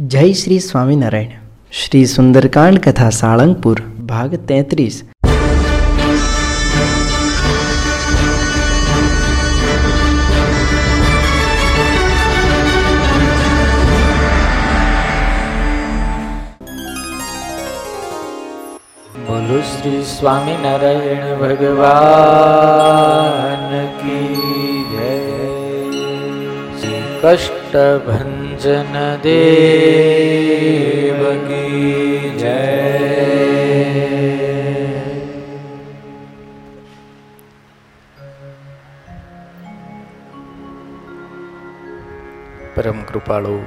જય શ્રી સ્વામિનારાયણ. શ્રી સુંદરકાંડ કથા સાળંગપુર, ભાગ તેત્રીસ. બોલો શ્રી સ્વામિનારાયણ ભગવાન કી જય. શ્રી દેવ કી જય. પરમ કૃપાળુ.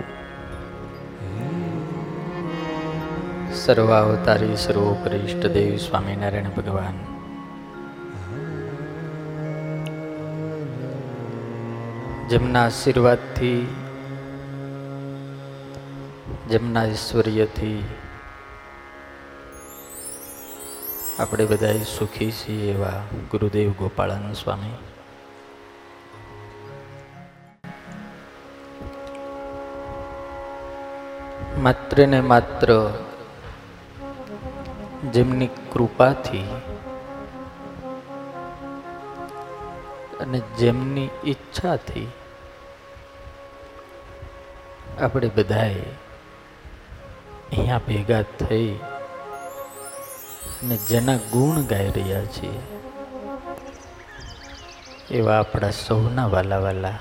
સર્વાવતારી સર્વોપરી દેવ સ્વામિનારાયણ ભગવાન. જેમના આશીર્વાદથી જેમના ઐશ્વર્યથી આપણે બધા સુખી છીએ એવા ગુરુદેવ ગોપાળાનંદ સ્વામી. માત્ર ને માત્ર જેમની કૃપાથી અને જેમની ઈચ્છાથી આપણે બધાએ અહીંયા ભેગા થઈ અને જેના ગુણ ગાઈ રહ્યા છીએ, એવા આપણા સૌના વાલા વાલા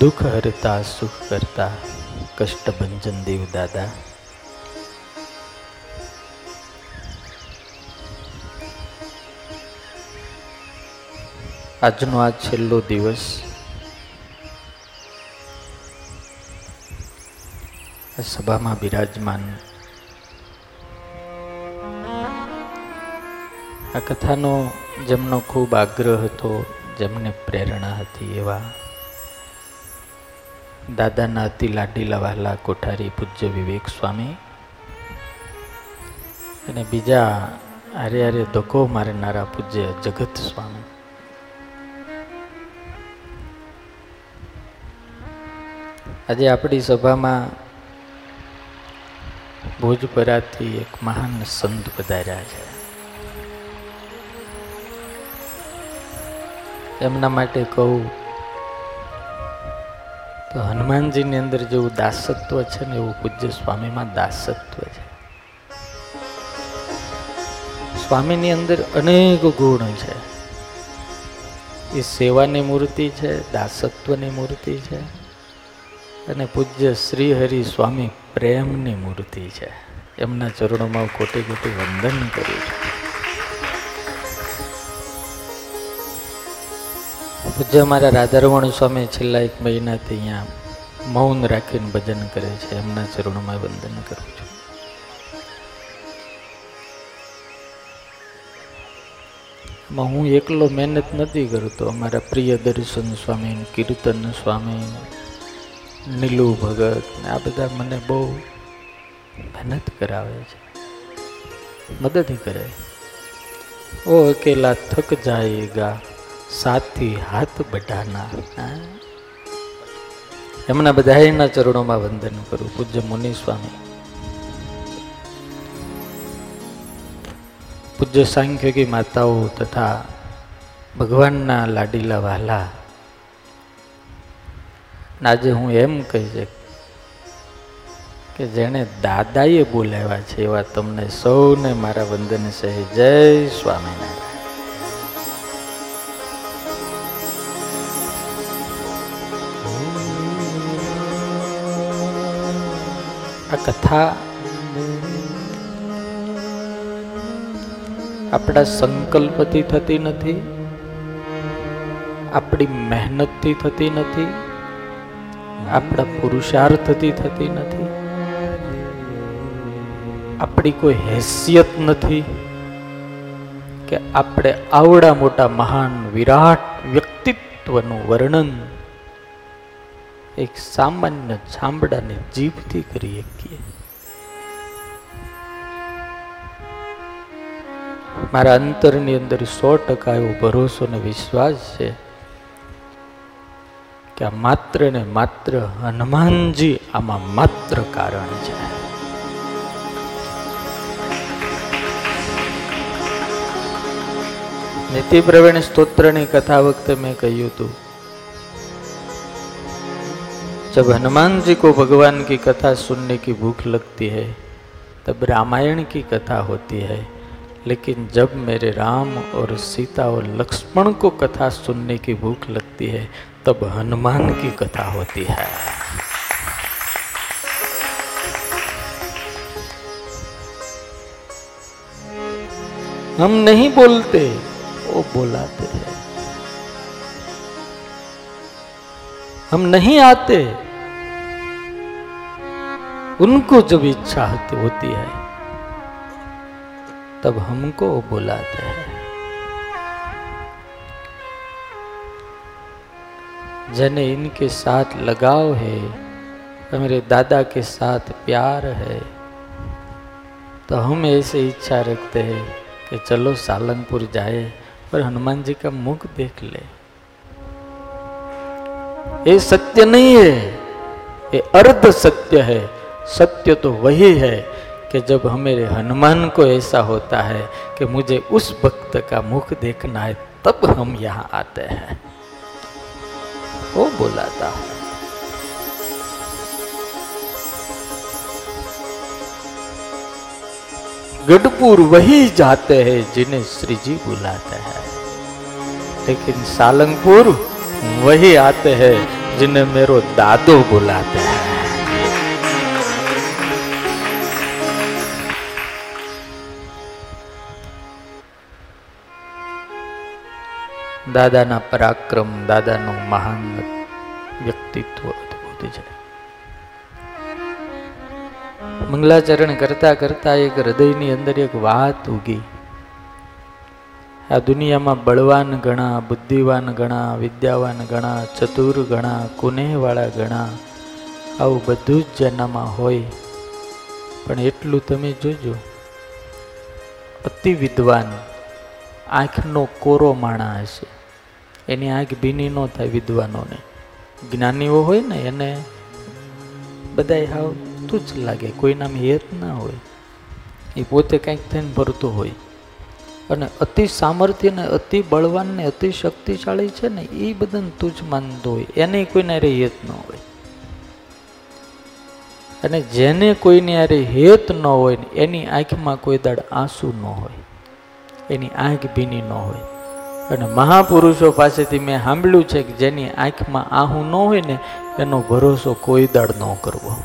દુઃખ હરતા, સુખ કરતા કષ્ટભંજન દેવ દાદા. આજનો આ છેલ્લો દિવસ સભામાં બિરાજમાન. આ કથાનો જેમનો ખૂબ આગ્રહ હતો, જેમને પ્રેરણા હતી એવા દાદાના અતિ લાડીલા વહાલા કોઠારી પૂજ્ય વિવેક સ્વામી અને બીજા આરે આરે ધક્કો મારનારા પૂજ્ય જગત સ્વામી. આજે આપણી સભામાં ભોજપરાથી એક મહાન સંત પધાર્યા છે. એમના માટે કહું તો હનુમાનજીની અંદર જેવું દાસત્વ છે ને એવું પૂજ્ય સ્વામીમાં દાસત્વ છે. સ્વામીની અંદર અનેક ગુણ છે. એ સેવાની મૂર્તિ છે, દાસત્વની મૂર્તિ છે અને પૂજ્ય શ્રી હરિ સ્વામી પ્રેમની મૂર્તિ છે. એમના ચરણોમાં કોટી કોટી વંદન કરું છું. પૂજ્ય અમારા રાધારમણ સ્વામી છેલ્લા એક મહિનાથી અહીંયા મૌન રાખીને ભજન કરે છે. એમના ચરણોમાં વંદન કરું છું. હું એકલો મહેનત નથી કરતો. અમારા પ્રિય દર્શન સ્વામી કીર્તન સ્વામી નીલુ ભગત ને આ બધા મને બહુ મહેનત કરાવે છે. મદદ કરે. ઓ અકેલા થક જાયેગા, સાથી હાથ બઢાના એમના બધાના ચરણોમાં વંદન કરું, પૂજ્ય મુનિ સ્વામી. પૂજ્ય સાંખ્યોગી માતાઓ તથા ભગવાનના લાડીલા વાલા આજે હું એમ કહી છે કે જેણે દાદાએ બોલાવ્યા છે, એવા તમને સૌને મારા વંદન છે જય સ્વામિનારાયણ. આ કથા આપણા સંકલ્પથી થતી નથી, આપણી મહેનતથી થતી નથી આપણા પુરુષાર્થથી થતી નથી. આપણી કોઈ હેસિયત નથી કે આપણે આવડા મોટા મહાન વિરાટ વ્યક્તિત્વનું વર્ણન એક સામાન્ય ચામડાની જીભથી કરી શકીએ. મારા અંતરની અંદર સો ટકા એવો ભરોસો અને વિશ્વાસ છે કે આ માત્ર ને માત્ર હનુમાનજી આમાં માત્ર કારણ છે નીતિ પ્રવીણ સ્તોત્રની કથા વખતે મેં કહ્યું હતું जब हनुमान जी को भगवान की कथा सुनने की भूख लगती है तब रामायण की कथा होती है लेकिन जब मेरे राम और सीता और लक्ष्मण को कथा सुनने की भूख लगती है तब हनुमान की कथा होती है। हम नहीं बोलते, वो बोलाते हैं। हम नहीं आते, उनको जब इच्छा होती है, तब हमको बुलाते हैं। जने इनके साथ लगाव है, मेरे दादा के साथ प्यार है। तो हम ऐसे इच्छा रखते हैं कि चलो सालंगपुर जाए पर हनुमान जी का मुख देख ले। ये सत्य नहीं है, ये अर्ध सत्य है। सत्य तो वही है कि जब हमारे हनुमान को ऐसा होता है कि मुझे उस भक्त का मुख देखना है, तब हम यहाँ आते हैं। वो बुलाता हूँ। गढ़पुर वही जाते हैं जिन्हें श्री जी बुलाते हैं। लेकिन सालंगपुर वही आते हैं जिन्हें मेरो दादो बुलाते हैं। દાદાના પરાક્રમ, દાદાનું મહાન વ્યક્તિત્વ અદભુત છે. મંગલાચરણ કરતા કરતા એક હૃદયની અંદર એક વાત ઉગી આ દુનિયામાં બળવાન ગણા, બુદ્ધિવાન ગણા, વિદ્યાવાન ગણા, ચતુર ગણા કુનેહવાળા ગણા, આવું બધું જ જેનામાં હોય. પણ એટલું તમે જોજો અતિ વિદ્વાન આંખનો કોરો માણા હશે. એની આંખ ભીની ન થાય વિદ્વાનોને. જ્ઞાનીઓ હોય ને એને બધા હાવ તુચ્છ લાગે કોઈનામ હેત ના હોય. એ પોતે કંઈક થઈને ભરતો હોય. અને અતિ સામર્થ્ય ને અતિ બળવાન ને અતિ શક્તિશાળી છે ને એ બધાને તુચ્છ માનતો હોય. એને કોઈને અરે હેત ન હોય. અને જેને કોઈની અરે હેત ન હોય એની આંખમાં કોઈ દાડ આંસુ ન હોય. એની આંખ ભીની ન હોય. અને મહાપુરુષો પાસેથી મેં સાંભળ્યું છે કે જેની આંખમાં આહું ન હોય ને, એનો ભરોસો કોઈ દાડ ન કરવો.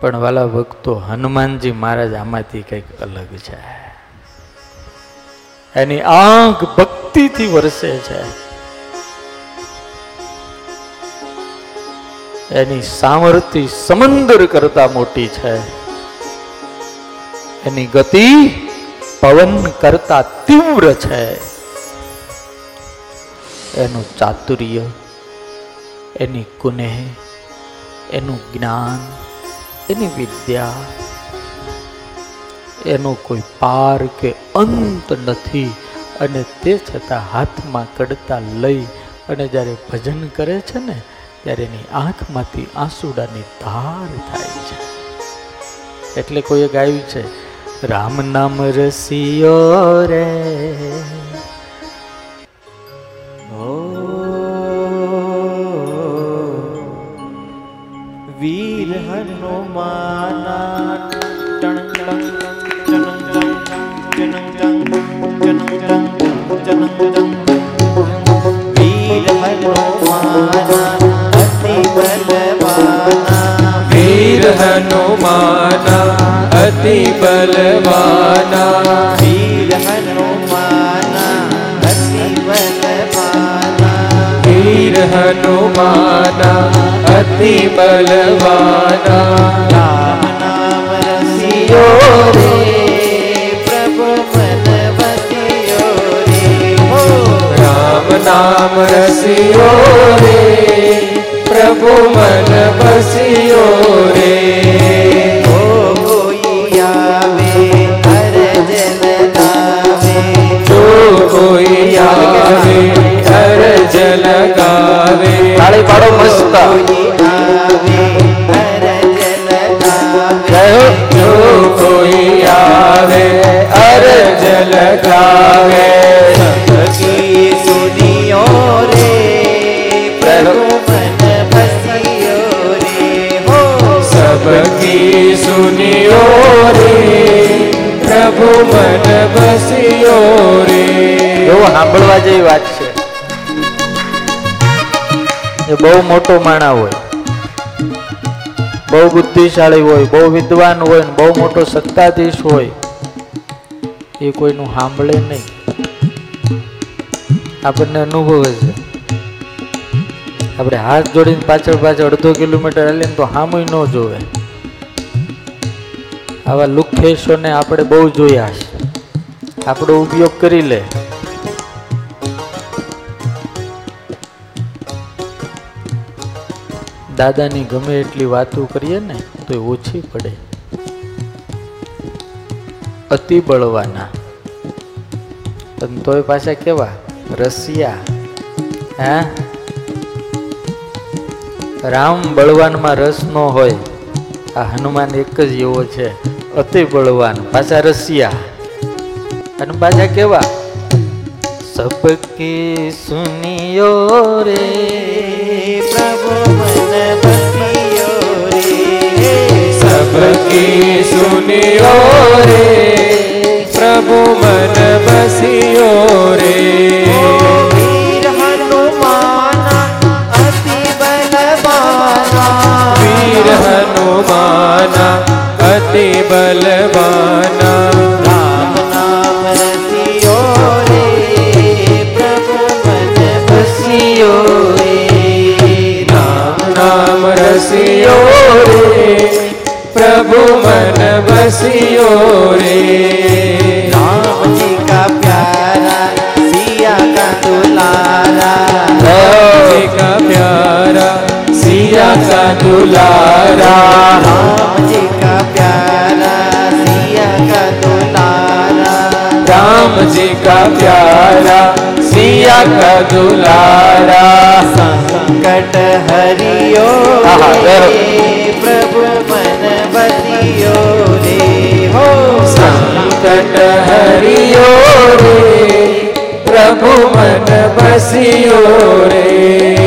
પણ વાલા ભક્તો, હનુમાનજી મહારાજ આમાંથી કંઈક અલગ છે. એની આંખ ભક્તિથી વરસે છે. એની સામર્થ્ય સમંદર કરતા મોટી છે. એની ગતિ પવન કરતા તીવ્ર છે. એનું ચાતુર્ય, એની કુનેહ, એનું જ્ઞાન, એની વિદ્યા, એનો કોઈ પાર કે અંત નથી. અને તે છતાં હાથમાં કડતા લઈ અને જ્યારે ભજન કરે છે ને, ત્યારે એની આંખમાંથી આંસુડાની ધાર થાય છે. એટલે કોઈએ ગાયું છે રામ નામ રસિયો રે ઓ વીર હનુમાના ટણ ટણ જન જન જન વીર હનુમાના અતિ બલવાના વીર હનુમાના અતિ બલવાના. વીર હનુમાના અતિ બલવાના. વીર હનુમાના અતિ બલવાના. રામ નામ રસિયો રે પ્રભુ મન રે. હો રામ નામ રસિયો રે પ્રભુ ખુશીઓ રે. ઓ કોઈ આવે અરજન ગાવે જો કોઈ આવે અરજન ગાવે. તાળી પાડો મસ્ત. જો કોઈ આવે અરજન ગાવે સબકી સુનિયો રે, પ્રભુ મન બસિયો રે. એવું સાંભળવા જેવી વાત છે. એ બહુ મોટો માણા હોય, બહુ બુદ્ધિશાળી હોય, બહુ વિદ્વાન હોય ને બહુ મોટો સત્તાધીશ હોય, એ કોઈનું સાંભળે નહીં. આપણને અનુભવે છે. આપણે હાથ જોડીને પાછળ પાછળ અડધો કિલોમીટર હાલીને તો સામુય ન જોવે. આવા લુખેશોને આપણે બહુ જોયા છે. આપણો ઉપયોગ કરી લે. દાદાની ગમે એટલી વાતો કરીએ ને, તો ઓછી પડે. અતિ બળવાના. પણ તોય પાછા કેવા? રસિયા. હે? રામ બળવાનમાં રસ ન હોય. આ હનુમાન એક જ એવો છે. અતિ બળવાન. પાછા રસિયા અને પાછા કેવા? સબકી સુનિયો રે. પ્રભુ મન બસિયો રે. સબકી સુનિયો રે. પ્રભુ મન બસિયો રે. તે બલવાના નામ રસિયો રે પ્રભુ મન વસિયો રે રામજી કા પ્યારા સિયા કા દુલારા રામજી કા પ્યારા સિયા કા દુલારા રામજી जी का प्यारा सिया का दुलारा संकट हरियो आहा, रे जय प्रभु मन बसियो रे हो संकट हरियो रे प्रभु मन बसियो रे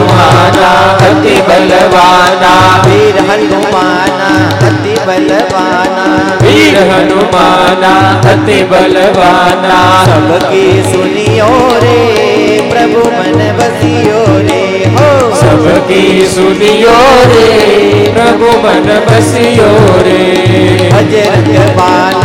હનુમાના અતિ બલવાના વીર હનુમાના અતિ બલવાના વીર હનુમાના અતિ બલવાના સબકે સુનિયો રે પ્રભુ મન વસિયો રે હો સબકે સુનિયો રે પ્રભુ મન વસિયો રે અજરંગ બાણ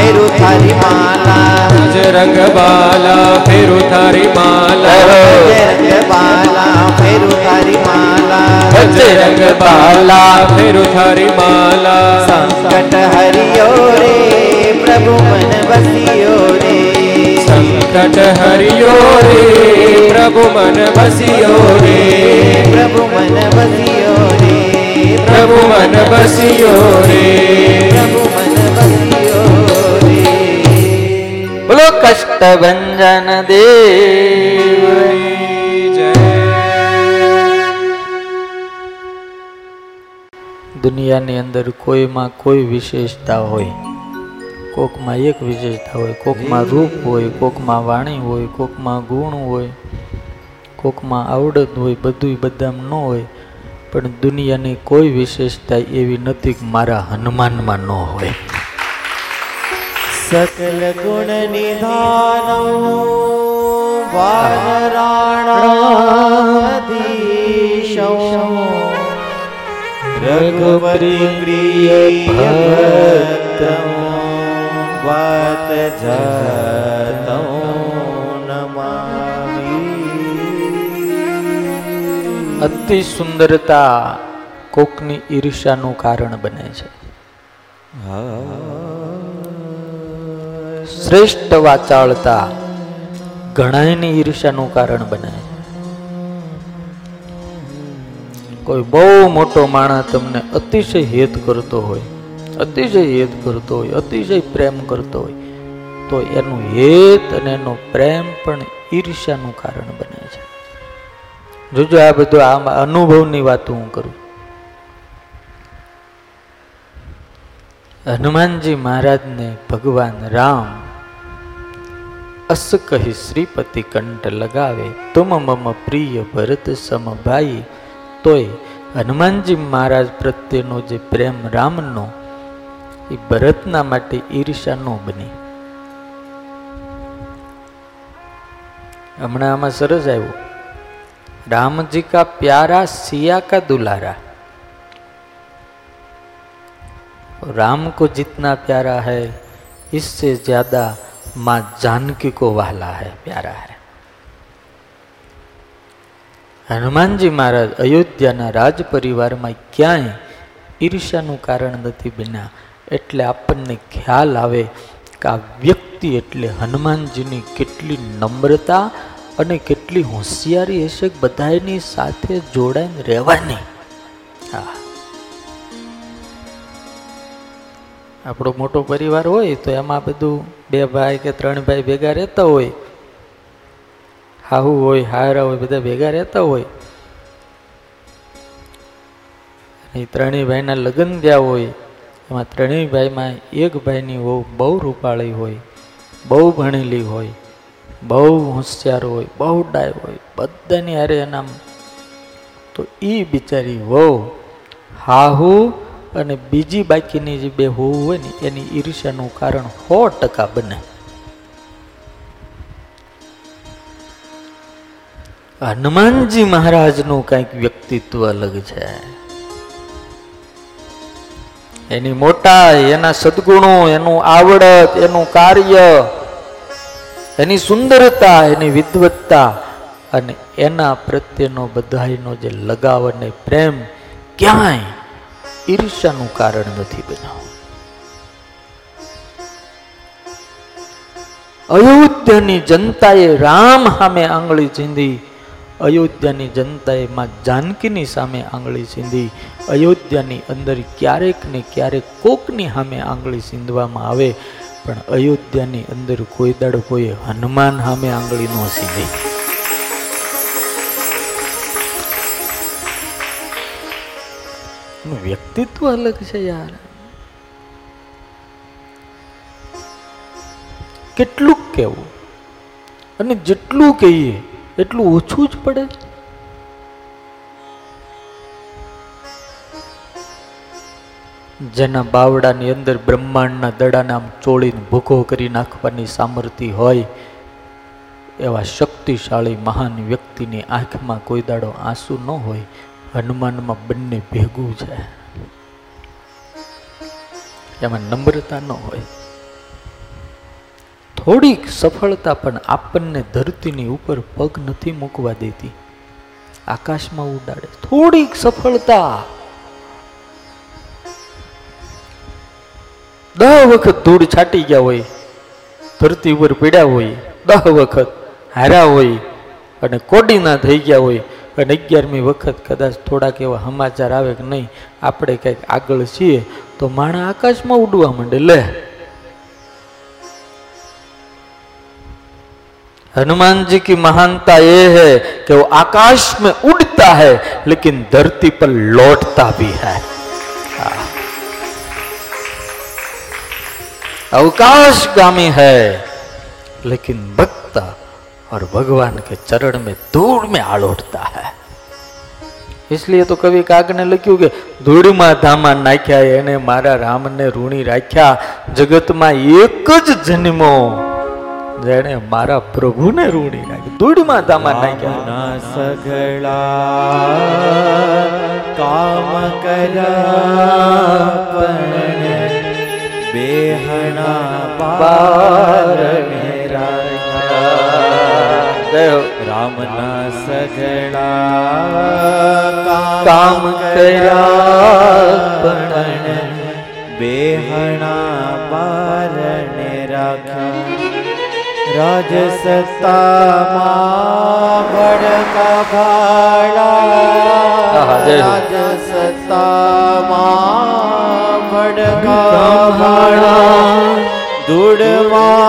ફેરુ થારી માલા. રજ રંગ બાલા ફેરુ થારી માલા. રજ રંગ બાલા ફેરુ થારી માલા. રજ રંગ બાલા ફેરુ થારી માલા. સંકટ હરિયો રે પ્રભુ મન વસિયો રે. સંકટ હરિયો રે પ્રભુ મન વસિયો રે. પ્રભુ મન વસિયો રે. પ્રભુ મન વસિયો રે. પ્રભુ મન વસિયો બોલો કષ્ટ ભંજન દેવ દુનિયાની અંદર કોઈમાં કોઈ વિશેષતા હોય, કોકમાં એક વિશેષતા હોય, કોકમાં રૂપ હોય, કોકમાં વાણી હોય, કોકમાં ગુણ હોય, કોકમાં આવડત હોય બધું બધામાં ન હોય, પણ દુનિયાની કોઈ વિશેષતા એવી નથી કે મારા હનુમાનમાં ન હોય. सकल गुण निधानो वानराणाधीशो रघुपति प्रिय भक्तं वात जातं नमामि અતિ સુંદરતા કોકની ઈર્ષાનું કારણ બને છે શ્રેષ્ઠ વાચાળતા ઘણાયની ઈર્ષાનું કારણ બને કોઈ બહુ મોટો માણસ તમને અતિશય હેત કરતો હોય, અતિશય હેત કરતો હોય, અતિશય પ્રેમ કરતો હોય, તો એનું હેત અને એનો પ્રેમ પણ ઈર્ષ્યાનું કારણ બને છે. જોજો આ બધું આમ અનુભવની વાત હું કરું. હનુમાનજી મહારાજને ભગવાન રામ અસ કહી શ્રીપતિ કંઠ લગાવે તુમ મમ પ્રિય ભરત સમ ભાઈ તોય હનુમાનજી મહારાજ પ્રત્યેનો જે પ્રેમ રામનો એ ભરતના માટે ઈર્ષા ન બની હમણાં આમાં સરસ આવ્યું रामजी का प्यारा सिया का दुलारा राम को जितना प्यारा है इससे ज्यादा माँ जानकी को वाला है प्यारा है હનુમાનજી મહારાજ અયોધ્યાના રાજ પરિવારમાં ક્યાંય ઈર્ષ્યાનું કારણ નથી બન્યા એટલે આપણને ખ્યાલ આવે કે આ વ્યક્તિ એટલે હનુમાનજીની કેટલી નમ્રતા અને કેટલી હોશિયારી હશે બધાની સાથે જોડાઈને રહેવાની હા આપણો મોટો પરિવાર હોય તો એમાં બધું બે ભાઈ કે ત્રણ ભાઈ ભેગા રહેતા હોય. હાહુ હોય હારા હોય, બધા ભેગા રહેતા હોય. એ ત્રણેય ભાઈના લગ્ન થયા હોય, એમાં ત્રણેય ભાઈમાં એક ભાઈની વહુ બહુ રૂપાળી હોય, બહુ ભણેલી હોય, બહુ હોશિયાર હોય, બહુ ડાય હોય, બધાની હારે એના તો એ બિચારી વહુ હાહુ અને બીજી બાકીની જે બે હોવું હોય ને, એની ઈર્ષ્યાનું કારણ સો ટકા બને. હનુમાનજી મહારાજનું કંઈક વ્યક્તિત્વ અલગ છે. એની મોટા, એના સદગુણો, એનું આવડત, એનું કાર્ય, એની સુંદરતા, એની વિદવત્તા અને એના પ્રત્યેનો બધાયનો જે લગાવ અને પ્રેમ ક્યાંય ઈર્ષ્યાનું કારણ નથી બન્યો. અયોધ્યાની જનતાએ રામ સામે આંગળી ચીંધી અયોધ્યાની જનતાએ માં જાનકીની સામે આંગળી ચીંધી અયોધ્યાની અંદર ક્યારેક ને ક્યારેક કોકની સામે આંગળી ચીંધવામાં આવે. પણ અયોધ્યાની અંદર કોઈ દાડો કોઈ હનુમાન સામે આંગળી ન સીધી. વ્યક્તિત્વ અલગ છે યાર. કેટલું કેવું અને જેટલું કહીએ, એટલું ઓછું જ પડે. જેના બાવડાની અંદર બ્રહ્માંડના દડાને આમ ચોળીને ભૂખો કરી નાખવાની સામર્થ્ય હોય, એવા શક્તિશાળી મહાન વ્યક્તિની આંખમાં કોઈ દાડો આંસુ ન હોય હનુમાનમાં બંને ભેગું છે. એમાં નમ્રતા ન હોય. થોડીક સફળતા પણ આપણને ધરતીની ઉપર પગ નથી મૂકવા દેતી. આકાશમાં ઉડાડે. થોડીક સફળતા. દહ વખત ધૂળ છાટી ગયા હોય, ધરતી ઉપર પીડ્યા હોય, દહ વખત હાર્યા હોય અને કોડીના થઈ ગયા હોય અને અગિયારમી વખત કદાચ થોડાક એવા સમાચાર આવે કે નહીં આપણે કંઈક આગળ છીએ તો માણા આકાશમાં ઉડવા માંડે લે हनुमान जी की महानता ये है कि वो आकाश में उड़ता है लेकिन धरती पर लौटता भी है अवकाशगामी है लेकिन भक्त और भगवान के चरण में धूल में आलोटता है इसलिए तो कवि काक ने લખ્યું કે ધૂળમાં ધામા નાખ્યા એને મારા રામને ઋણી રાખ્યા જગતમાં એક જ જન્મો જેણે મારા પ્રભુને ઋણી રાખ્યા ધૂળમાં ધામા નાખ્યા ના સગળા કામ કરા પણ બેહણા બારણે રાખ્યા જય હો. રામના સગડા કામ કર્યા પણ બેહણા બારણે રાખ્યા. રાજ સત્તામાં ભડકા ભાડા. રાજ સત્તામાં ભડકા ભાડા દુડવા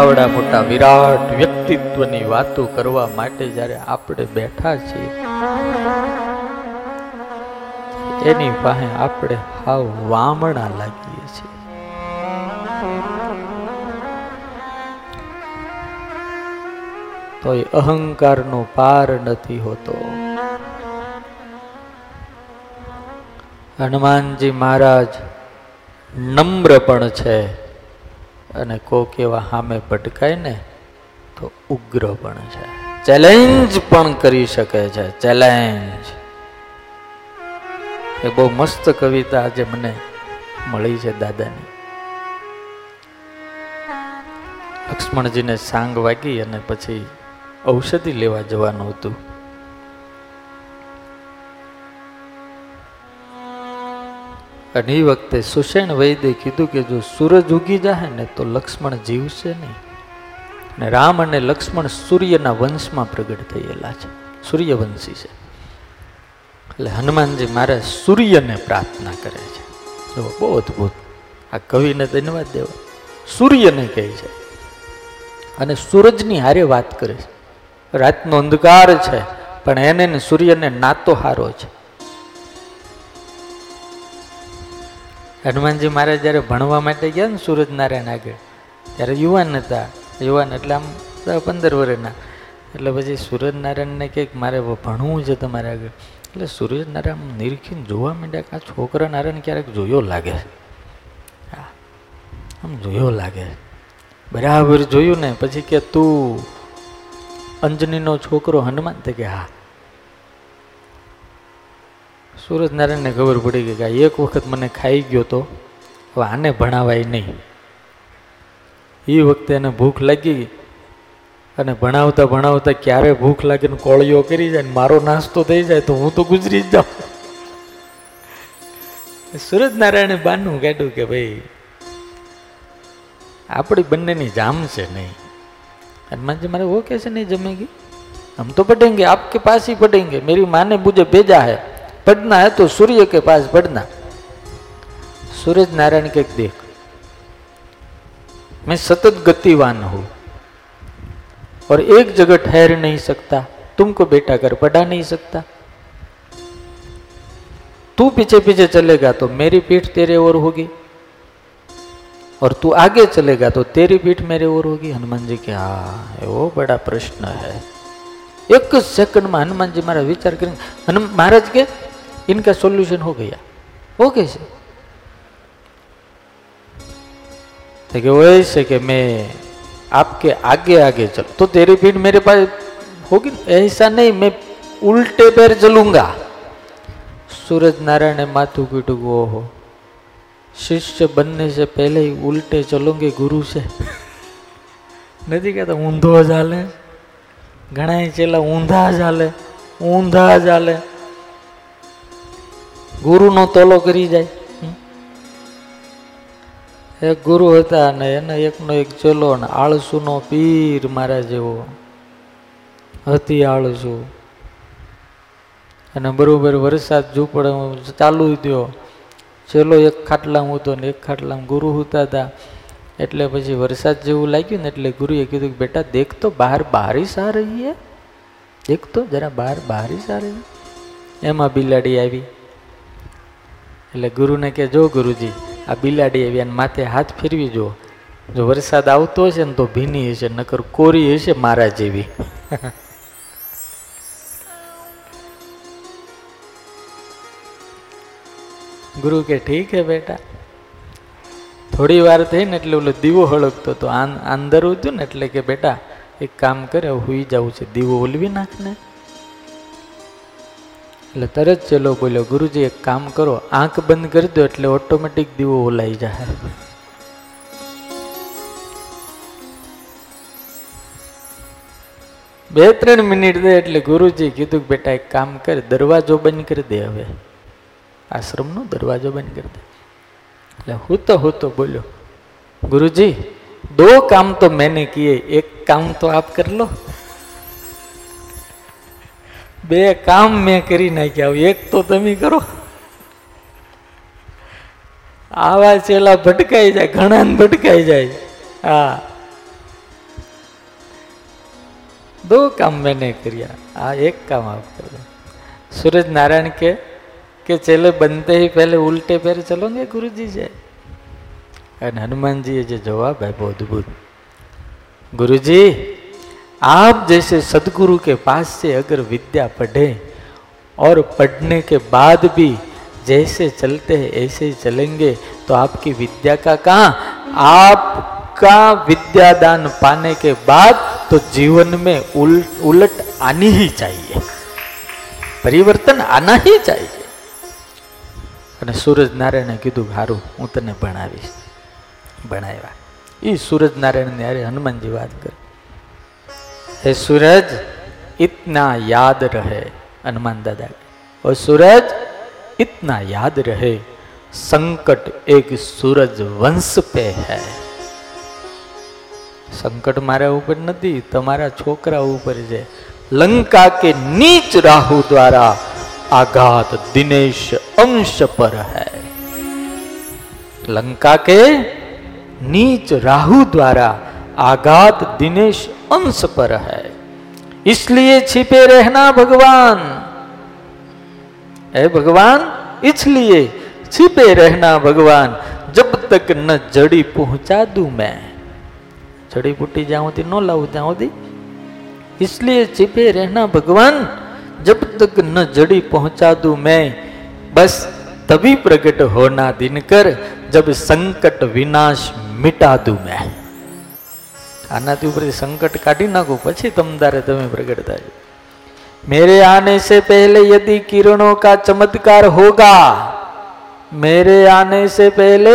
આવડા મોટા વિરાટ વ્યક્તિત્વની વાતો કરવા માટે જ્યારે આપણે બેઠા છીએ, એની પાસે આપણે હાવ વામણા લાગીએ છીએ. તો અહંકારનો પાર નથી હોતો. હનુમાનજી મહારાજ નમ્ર પણ છે. અને કોક એવા સામે ભટકાય ને તો ઉગ્ર પણ છે. ચેલેન્જ પણ કરી શકે છે ચેલેન્જ એ બહુ મસ્ત કવિતા આજે મને મળી છે દાદાની. લક્ષ્મણજીને સાંગ વાગી અને પછી ઔષધિ લેવા જવાનું હતું. અને એ વખતે સુષેણ વૈદ્ય કીધું કે જો સૂરજ ઉગી જાય ને તો લક્ષ્મણ જીવશે નહીં. અને રામ અને લક્ષ્મણ સૂર્યના વંશમાં પ્રગટ થયેલા છે. સૂર્યવંશી છે. એટલે હનુમાનજી મારે સૂર્યને પ્રાર્થના કરે છે. જો બહુ અદ્ભુત. આ કવિને ધન્યવાદ દેવા. સૂર્યને કહે છે. અને સૂરજની હારે વાત કરે છે. રાતનો અંધકાર છે, પણ એને સૂર્યને નાતો હારો છે. હનુમાનજી મહારાજ જ્યારે ભણવા માટે ગયા ને સૂરજનારાયણ આગળ, ત્યારે યુવાન હતા. યુવાન એટલે આમ પંદર વર્ષના એટલે પછી સૂરજનારાયણને કંઈક મારે ભણવું છે તમારે આગળ. એટલે સૂરજનારાયણ નિરીખીને જોવા માંડ્યા કે આ છોકરા નારાયણ ક્યારેક જોયો લાગે. હા, આમ જોયો લાગે. બરાબર જોયું ને, પછી કે તું અંજનીનો છોકરો હનુમાન? તે કે હા. સૂરજનારાયણને ખબર પડી ગઈ કે આ એક વખત મને ખાઈ ગયો તો, હવે આને ભણાવાય નહીં. એ વખતે એને ભૂખ લાગી ગઈ. અને ભણાવતા ભણાવતા ક્યારે ભૂખ લાગીને કોળીઓ કરી જાય ને મારો નાસ્તો થઈ જાય તો હું તો ગુજરી જ જાઉં. સૂરજનારાયણે બાનું કાઢ્યું કે ભાઈ, આપણી બંનેની જામ છે નહીં. અને મને મારે ઓકે છે નહીં જમેગી આમ તો પટેંગે આપકે પાસ પટેંગે મેરી માને મુજે ભેજા હૈ. पढ़ना है तो सूर्य के पास पढ़ना सूरज नारायण के देख मैं सतत गतिवान हूँ और एक जगह ठहर नहीं सकता तुमको बेटा कर पढ़ा नहीं सकता तू पीछे पीछे चलेगा तो मेरी पीठ तेरे ओर होगी और तू आगे चलेगा तो तेरी पीठ मेरे ओर होगी हनुमान जी के हाँ वो बड़ा प्रश्न है एक सेकंड में हनुमान जी मारा विचार करेंगे हनुमान महाराज के इनका सॉल्यूशन हो गया वो कैसे तो कि वो ऐसे कि मैं आपके आगे आगे चल तो तेरी पीठ मेरे पास होगी ऐसा नहीं मैं उल्टे पैर चलूंगा सूरज नारायण ने माथू पीटू वो हो शिष्य बनने से पहले ही उल्टे चलोगे गुरु से નથી કહેતા ઊંધો જ હાલે ઘણા ચેલા ઊંધા જ હાલે ઊંધા જ હાલે ગુરુનો તોલો કરી જાય. એક ગુરુ હતા અને એને એકનો એક ચેલો ને આળસુનો પીર મારા જેવો. હતી આળસુ. અને બરોબર વરસાદ ઝૂંપડ ચાલુ થયો. ચેલો એક ખાટલામાં હતો ને એક ખાટલામાં ગુરુ હતા હતા. એટલે પછી વરસાદ જેવું લાગ્યું ને એટલે ગુરુએ કીધું કે બેટા દેખ તો બહાર બારિશ આ રહી હે. દેખ તો જરા બહાર બારિશ આ રહી એમાં બિલાડી આવી. એટલે ગુરુને કે જો ગુરુજી, આ બિલાડી આવી અને માથે હાથ ફેરવી જુઓ. જો વરસાદ આવતો હશે ને તો ભીની હશે, નકર કોરી હશે મારા જેવી. ગુરુ કે ઠીક હે બેટા. થોડી વાર થઈ ને એટલે ઓલો દીવો હળગતો તો અંદર હતું ને એટલે કે બેટા, એક કામ કરે હુઈ જવું છે દીવો ઓલવી નાખ ને એટલે તરત ચેલો બોલ્યો, ગુરુજી, એક કામ કરો, આંખ બંધ કરી દો એટલે ઓટોમેટિક દીવો ઓલાઈ જાય બે ત્રણ મિનિટ દે એટલે ગુરુજી કીધું કે, બેટા, એક કામ કર, દરવાજો બંધ કરી દે હવે. આશ્રમનો દરવાજો બંધ કરી દે. એટલે હું તો હું તો બોલ્યો, ગુરુજી, દો કામ તો મેને કીએ, એક કામ તો આપ કરી લો. બે કામ મેં કરી નાખ્યા એક તો તમે કરો. આવા ચેલા ભટકાઈ જાય ઘણા ભટકાઈ જાય. હા. દો કામ મેં નહીં કર્યા. આ એક કામ આપ કરો. સૂરજ નારાયણ કે કે ચેલે બનતે હી પહેલે ઉલટે પેર ચલોંગે ગુરુજી જાય. અને હનુમાનજીએ જે જવાબ આપ્યો, અદભુત. ગુરુજી आप जैसे सदगुरु के पास से अगर विद्या पढ़े और पढ़ने के बाद भी जैसे चलते हैं ऐसे ही चलेंगे तो आपकी विद्या का कहाँ आपका विद्यादान पाने के बाद तो जीवन में उल, उलट आनी ही चाहिए પરિવર્તન આના ही चाहिए અને સૂરજ નારાયણે કીધું સારું હું તને ભણાવીશ ભણાવ્યા એ સૂરજ નારાયણ યારે હનુમાનજી વાત કરે હે सूरज इतना याद रहे हनुमान दादा और सूरज इतना याद रहे संकट एक सूरज वंश पे है સંકટ મારા ઉપર નથી તમારા છોકરા ઉપર છે લંકા કે નીચ રાહુ દ્વારા आघात दिनेश अंश पर है लंका के नीच राहु द्वारा आघात दिनेश अंश पर है। इसलिए छिपे रहना भगवान। है भगवान, इसलिए छिपे रहना भगवान, जब तक न जड़ी पहुँचा दू मैं। जड़ी बूटी जाऊँ थी न लाऊ जाऊँ थी इसलिए छिपे रहना भगवान, जब तक न जड़ी पहुँचा दू मैं। बस तभी प्रकट होना दिनकर, जब संकट विनाश मिटा दू मैं। આનાથી ઉપરથી સંકટ કાઢી નાખો પછી તમદારે તમે પ્રગટ થાય मेरे आने से पहले यदि किरणों का चमत्कार होगा मेरे आने से पहले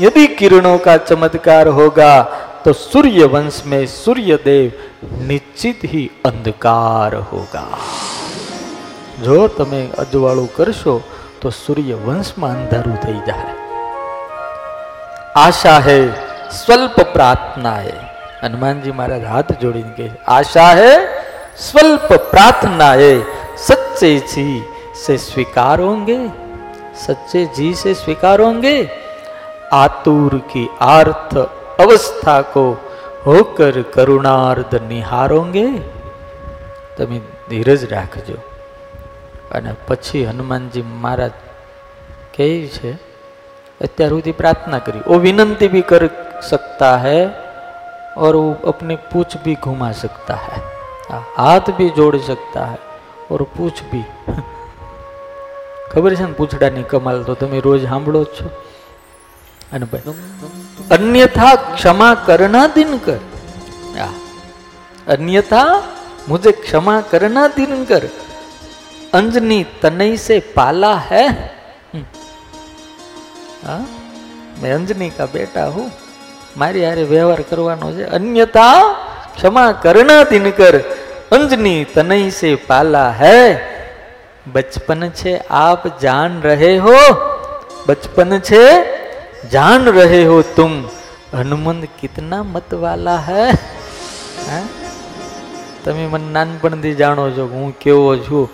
यदि किरणों का चमत्कार होगा तो सूर्य वंश में सूर्य देव निश्चित ही अंधकार होगा જો તમે અજવાળું કરશો તો સૂર્ય વંશમાં અંધારું થઈ જાય આશા હે સ્વલ્પ પ્રાર્થના હે હનુમાનજી મહારાજ હાથ જોડીને કહે આશા હે स्वल्प प्रार्थना है सच्चे जी से स्वीकारोगे सच्चे जी से स्वीकारोगे आतुर की आर्थ अवस्था को होकर करुणार्ध निहारोगे તમે ધીરજ રાખજો અને પછી હનુમાનજી મહારાજ કહે છે અત્યાર સુધી પ્રાર્થના કરી वो विनंती भी कर सकता है और वो अपनी पूछ भी घुमा सकता है हाथ भी जोड़ सकता है और पूछ भी ખબર છે ને પૂછડાની કમાલ તો તમે રોજ સાંભળો જ છો અને ભાઈ અન્યથા ક્ષમા કરના દિન કર અન્યથા मुझे क्षमा करना दिन कर अंजनी तनई से पाला है हाँ मैं अंजनी का बेटा हूं મારી હારે વ્યવહાર કરવાનો છે. અન્યતા ક્ષમા કરના તિનકર અંજની તનય સે પાલા હે. બચપન છે, આપ જાન રહે હો. બચપન છે, જાન રહે હો તુમ. હનુમંત કિતના મતવાલા હે? તમે મને નાનપણથી જાણો છો હું કેવો છું.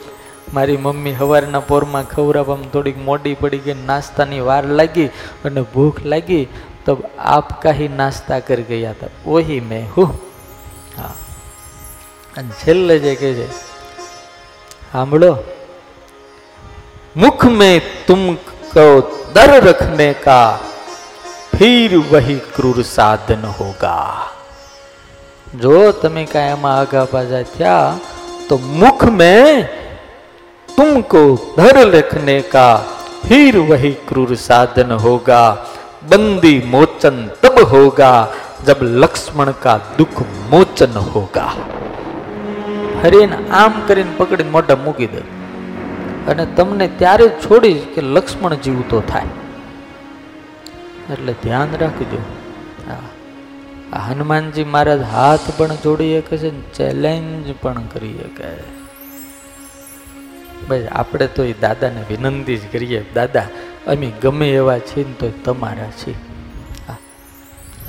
મારી મમ્મી સવારના પોરમાં ખવડાવવામાં થોડીક મોડી પડી ગઈ, નાસ્તાની વાર લાગી અને ભૂખ લાગી. તો આપ કાહી નાસ્તા કરી ગયા હતા ઓહી મેં હું હા અને છેલ્લે જે કહે છે સાંભળો मुख में तुमको दर रखने का फिर वही क्रूर साधन होगा જો તમે કાયમાં આગા પાછા થયા તો મુખ में तुमको धर रखने का फिर वही क्रूर साधन होगा बंदी मोचन तब होगा जब लक्ष्मण का दुख मोचन होगा હરીને આમ કરીને પકડીને મોઢા મૂકી દે અને તમને ત્યારે જ છોડીશ કે લક્ષ્મણ જીવતો થાય એટલે ધ્યાન રાખજો હા આ હનુમાનજી મહારાજ હાથ પણ જોડી શકે છે ચેલેન્જ પણ કરી શકે ભાઈ આપણે તો એ દાદાને વિનંતી જ કરીએ દાદા અમે ગમે એવા છીએ ને તો તમારા છીએ.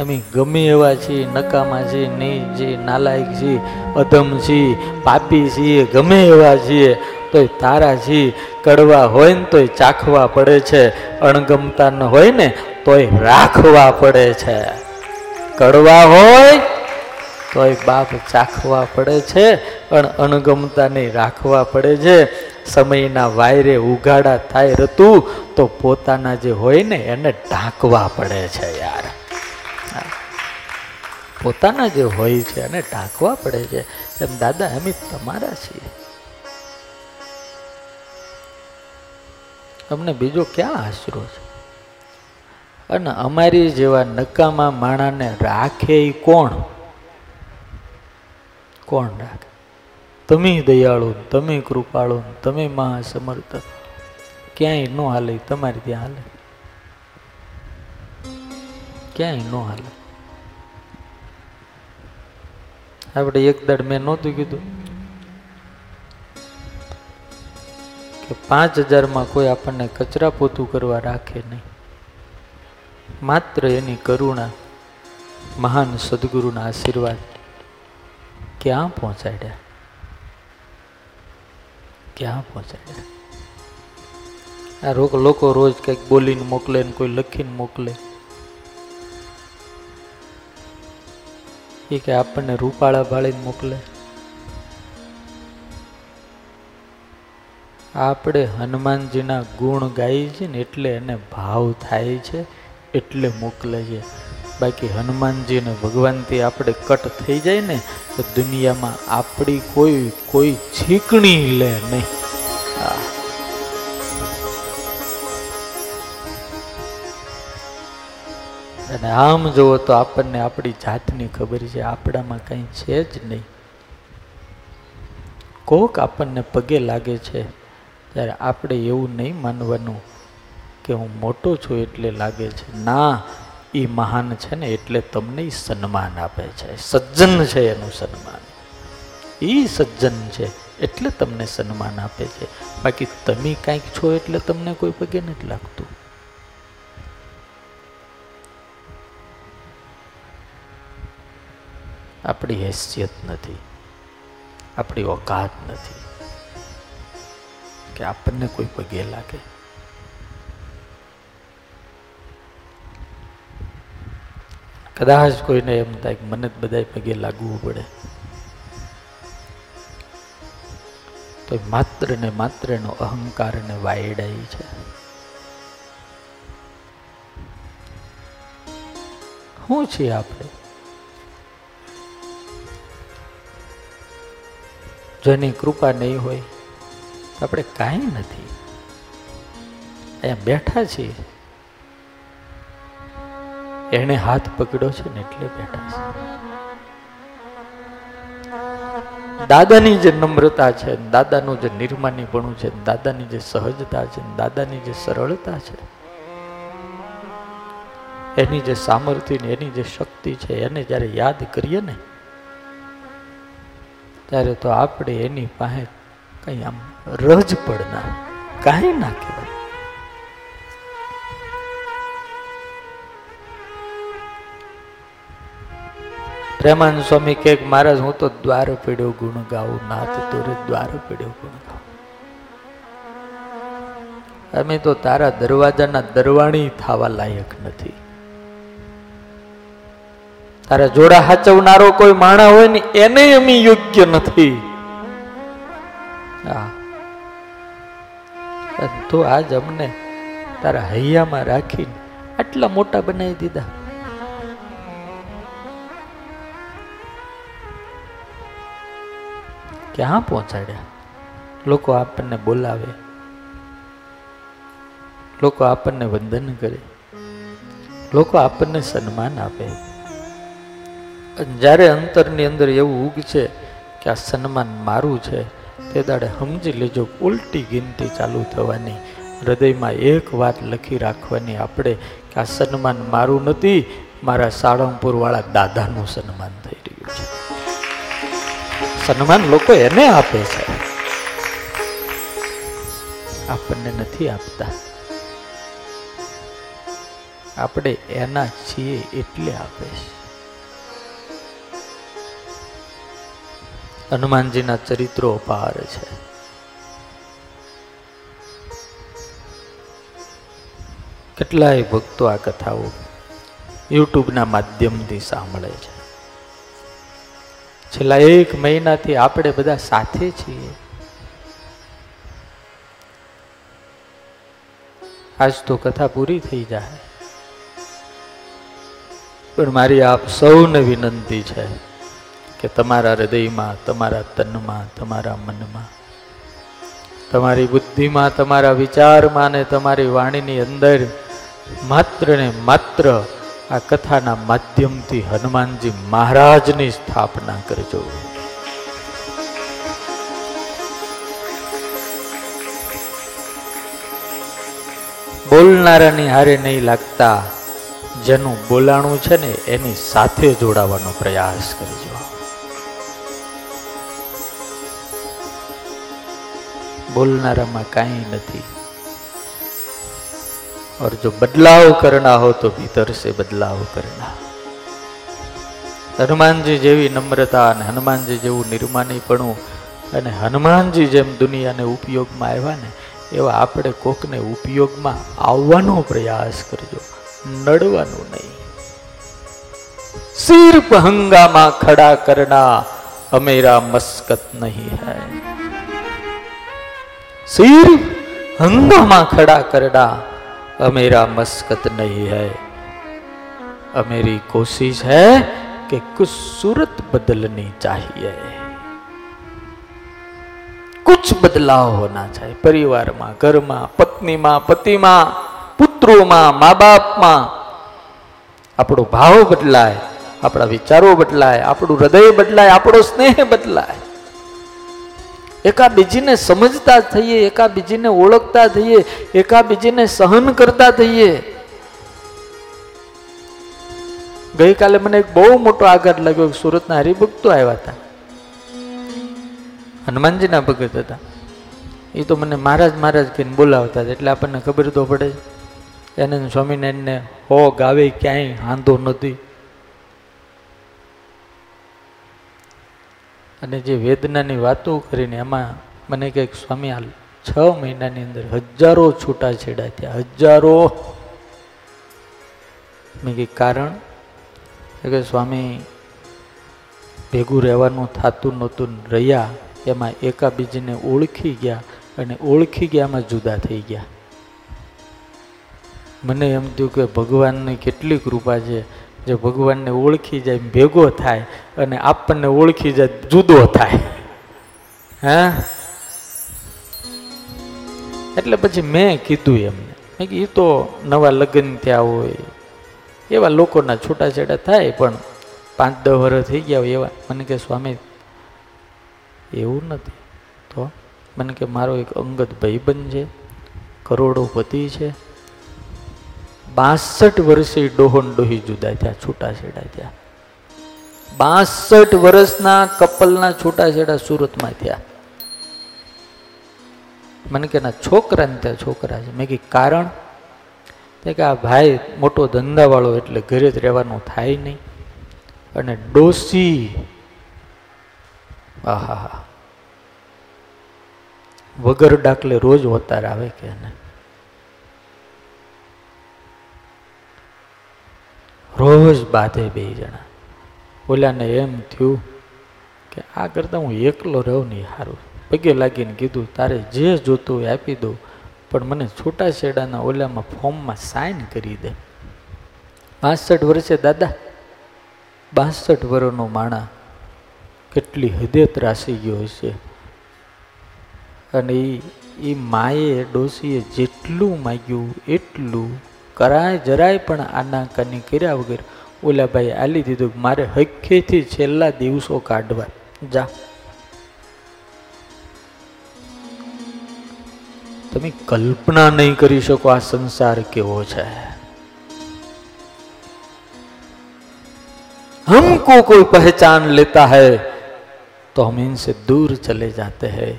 અમે ગમે એવા છીએ, નકામા છીએ નહીં છીએ, નાલાયક છીએ, અધમ છીએ, પાપી છીએ, ગમે એવા છીએ, તોય તારા છીએ. કડવા હોય ને તોય ચાખવા પડે છે. અણગમતા ન હોય ને તોય રાખવા પડે છે. કડવા હોય તોય બાપ ચાખવા પડે છે, પણ અણગમતા નહીં રાખવા પડે છે. સમયના વાયરે ઉઘાડા થાય રતું તો પોતાના જે હોય ને, એને ઢાંકવા પડે છે યાર. પોતાના જે હોય છે, એને ઢાંકવા પડે છે. એમ દાદા, અમે તમારા છીએ. અમને બીજો ક્યાં આશરો છે? અને અમારી જેવા નકામા માણાને રાખે એ કોણ? કોણ રાખે? તમે દયાળુ, તમે કૃપાળુ, તમે મહાસમર્થ. ક્યાંય ન હાલે, તમારે ત્યાં હાલે. ક્યાંય ન હાલે. આપણે એક દાડ મેં નહોતું કીધું કે પાંચ હજારમાં કોઈ આપણને કચરા પોતું કરવા રાખે નહીં. માત્ર એની કરુણા, મહાન સદગુરુના આશીર્વાદ ક્યાં પહોંચાડ્યા. ક્યાં પહોંચાડે આ રોક લોકો રોજ કંઈક બોલીને મોકલે ને કોઈ લખીને મોકલે. એ કે આપણને રૂપાળા ભાળીને મોકલે. આપણે હનુમાનજીના ગુણ ગાઈએ છીએ ને એટલે એને ભાવ થાય છે, એટલે મોકલે છે. બાકી હનુમાનજી અને ભગવાનથી આપણે કટ થઈ જાય ને, તો દુનિયામાં આપણી કોઈ કોઈ છીકણી લે નહીં. અને આમ જુઓ તો આપણને આપણી જાતની ખબર છે, આપણામાં કંઈ છે જ નહીં. કોક આપણને પગે લાગે છે, ત્યારે આપણે એવું નહીં માનવાનું કે હું મોટો છું એટલે લાગે છે. ના એ મહાન છે ને એટલે તમને સન્માન આપે છે. સજ્જન છે એનું સન્માન. એ સજ્જન છે એટલે તમને સન્માન આપે છે. બાકી તમે કાંઈક છો એટલે તમને કોઈ પગે નથી લાગતું. આપણી હેસિયત નથી. આપણી ઓકાત નથી. કે આપણને કોઈ પગે લાગે. કદાચ કોઈને એમ થાય મને બધા પગે લાગવું પડે. તો માત્ર ને માત્ર નો અહંકાર ને વાયડાઈ છે. શું છે આપણે? જેની કૃપા નહીં હોય આપણે કાંઈ નથી. અહીંયા બેઠા છીએ. એણે હાથ પકડ્યો છે ને એટલે બેઠા છે. દાદાની જે નમ્રતા છે, દાદાનું જે નિર્માનીપણું છે, દાદાની જે સહજતા છે, દાદાની જે સરળતા છે, એની જે સામર્થ્ય ને એની જે શક્તિ છે, એને જ્યારે યાદ કરીએ ને, ત્યારે તો આપણે એની પાસે કઈ આમ રજ પડના કાંઈ ના કહેવાય. પ્રેમાનંદ સ્વામી કે મહારાજ, હું તો દ્વાર પીડ્યો ગુણ ગાઉં, નાથ તોરે દ્વાર પીડ્યો ગુણ ગાઉં. અમે તો તારા દરવાજાના દરવાણી થવા લાયક નથી. તારા જોડા હાચવનારો કોઈ માણા હોય ને એને અમે યોગ્ય નથી. તો આજ અમને તારા હૈયામાં રાખીને આટલા મોટા બનાવી દીધા. ક્યાં પહોંચાડ્યા લોકો આપણને બોલાવે. લોકો આપણને વંદન કરે. લોકો આપણને સન્માન આપે. જ્યારે અંતરની અંદર એવું ઉગશે કે આ સન્માન મારું છે, તે દાડે સમજી લેજો ઉલટી ગિનતી ચાલુ થવાની. હૃદયમાં એક વાત લખી રાખવાની આપણે કે આ સન્માન મારું નથી, મારા સાળંગપુરવાળા દાદાનું સન્માન થઈ રહ્યું છે. સન્માન લોકો એને આપે છે. આપણને નથી આપતા. આપણે એના છીએ એટલે આપે છે. હનુમાનજીના ચરિત્રો અપાર છે. કેટલાય ભક્તો આ કથાઓ યુટ્યુબના માધ્યમથી સાંભળે છે. છેલ્લા એક મહિનાથી આપણે બધા સાથે છીએ. આજ તો કથા પૂરી થઈ જાય. પણ મારી આપ સૌને વિનંતી છે કે તમારા હૃદયમાં, તમારા તનમાં, તમારા મનમાં, તમારી બુદ્ધિમાં, તમારા વિચારમાં ને તમારી વાણીની અંદર માત્ર ને માત્ર આ કથાના માધ્યમથી હનુમાનજી મહારાજની સ્થાપના કરજો. બોલનારાની હારે નહીં લાગતા જેનું બોલાણું છે ને એની સાથે જોડાવાનો પ્રયાસ કરજો. બોલનારામાં કાંઈ નથી. और जो बदलाव करना हो तो भीतर से बदलाव करना હનુમાનજી જેવી નમ્રતા અને હનુમાનજી જેવું નિર્માનીપણું અને હનુમાનજી જેમ દુનિયાને ઉપયોગમાં આવ્યા ને એવા આપણે કોકને ઉપયોગમાં આવવાનો પ્રયાસ કરજો નડવાનું નહીં સિર્ફ હંગામાં ખડા કરના અમેરા મસ્કત નહીં હૈ सिर्फ हंगामा खड़ा करना અમેરા મસ્કત નહીં है। अमेरी कोशिश है कि कुछ सूरत बदलनी चाहिए। कुछ બદલાવ હોના चाहिए। પરિવારમાં ઘરમાં પત્નીમાં પતિમાં પુત્રોમાં મા બાપમાં આપણો ભાવ બદલાય, આપણા વિચારો બદલાય, આપણું હૃદય બદલાય, આપણો સ્નેહ બદલાય। એકાબીજીને સમજતા થઈએ, એકાબીજીને ઓળખતા થઈએ, એકાબીજીને સહન કરતા થઈએ. ગઈકાલે મને એક બહુ મોટો આઘાત લાગ્યો સુરતના હરિભક્તો આવ્યા હતા. હનુમાનજીના ભગત હતા. એ તો મને મહારાજ મહારાજ કહીને બોલાવતા હતા, એટલે આપણને ખબર તો પડે. એને સ્વામિનારાયણને હો ગાવે ક્યાંય હાંધો નથી. અને જે વેદનાની વાતો કરીને એમાં મને કંઈક સ્વામી, આ છ મહિનાની અંદર હજારો છૂટાછેડા થયા, હજારો. મેં કંઈક કારણ? કે સ્વામી, ભેગું રહેવાનું થતું નહોતું, રહ્યા, એમાં એકાબીજીને ઓળખી ગયા અને ઓળખી ગયા, એમાં જુદા થઈ ગયા. મને એમ થયું કે, ભગવાનની કેટલી કૃપા છે જે ભગવાનને ઓળખી જાય, ભેગો થાય અને આપણને ઓળખી જાય, જુદો થાય. હા? એટલે પછી મેં કીધું એમને. મેં એ તો નવા લગ્ન થયા હોય. એવા લોકોના છૂટાછેડા થાય, પણ પાંચ દસ વર્ષ થઈ ગયા હોય એવા. મને કે, સ્વામી, એવું નથી. તો મને કે, મારો એક અંગત ભાઈબંધ છે, કરોડોપતિ છે. બાસઠ વર્ષે ડોહન ડોહી જુદા થયા છૂટાછેડા થયા. બાસઠ વર્ષના કપલના છૂટાછેડા સુરતમાં થયા. મને કે ના, છોકરા ને ત્યાં છોકરા છે. મેં કીધું, કારણ? તે કે આ ભાઈ મોટો ધંધાવાળો એટલે ઘરે જ રહેવાનું થાય નહીં. અને ડોસી. આહા વગર ડાકલે રોજ વતાર આવે કે એને રોજ બાધે બે જણા. ઓલાને એમ થયું કે આ કરતાં હું એકલો રહું નહીં સારું પગે લાગીને કીધું, તારે જે જોતું હોય આપી દઉં, પણ મને છૂટાછેડાના ઓલામાં ફોર્મમાં સાઇન કરી દે. બાસઠ વર્ષે દાદા, બાસઠ વર્ષનો માણા કેટલી હદે ત્રાસી ગયો હશે. અને એ માએ ડોસીએ જેટલું માગ્યું, એટલું કરાય જરાય પણ આનાકાની કર્યા વગર ઓલા ભાઈ આલી દીધું કે મારે હક્કેથી છેલ્લા દિવસો કાઢવા જા તમે કલ્પના નહીં કરી શકો આ સંસાર કેવો છે हमको कोई पहचान लेता है तो हम इनसे दूर चले जाते हैं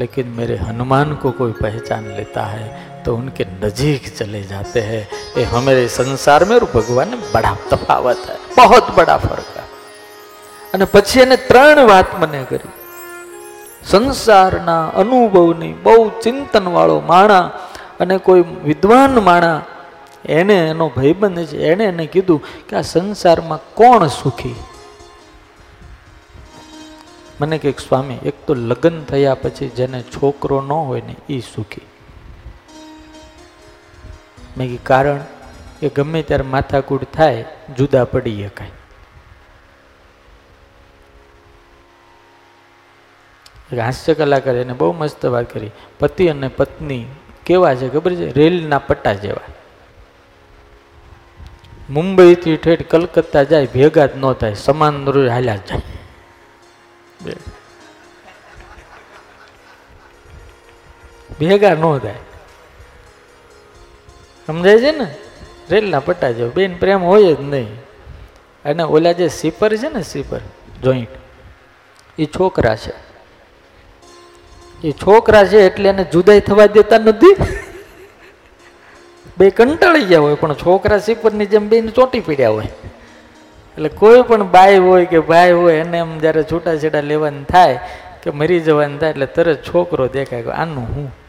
लेकिन मेरे हनुमान को कोई पहचान लेता है तो उनके नजीक चले जाते हैं ये हमारे संसार में और भगवान में बड़ा तफावत है बहुत बड़ा फर्क है અને પછી એને ત્રણ વાત મને કરી સંસારના અનુભવની બહુ ચિંતનવાળો માણા અને કોઈ વિદ્વાન માણા એને એનો ભાઈબંધ છે એણે એને કીધું કે આ સંસારમાં કોણ સુખી મને કે સ્વામી એક તો લગ્ન થયા પછી જેને છોકરો ન હોય ને એ સુખી મેં કીધું, કારણ કે ગમે ત્યારે માથાકૂટ થાય, જુદા પડી શકાય. હાસ્ય કલાકાર એને બહુ મસ્ત વાત કરી. પતિ અને પત્ની કેવા છે ખબર છે? રેલના પટ્ટા જેવા. મુંબઈથી ઠેઠ કલકત્તા જાય, ભેગા જ ન થાય, સમાન રોજ હાલ્યા જાય. ભેગા ન થાય. સમજાય છે ને? રેલના પટ્ટા જેવો બેન પ્રેમ હોય જ નહીં. અને ઓલા જે સીપર છે ને સીપર જોઈન્ટ એ છોકરા છે. એ છોકરા છે એટલે એને જુદાઈ થવા દેતા નથી. બે કંટાળી ગયા હોય, પણ છોકરા સીપરની જેમ બેન ચોંટી પીડ્યા હોય. એટલે કોઈ પણ બાઈ હોય કે ભાઈ હોય, એને એમ જ્યારે છૂટાછેડા લેવાનું થાય કે મરી જવાનું થાય, એટલે તરત છોકરો દેખાય આનું હું?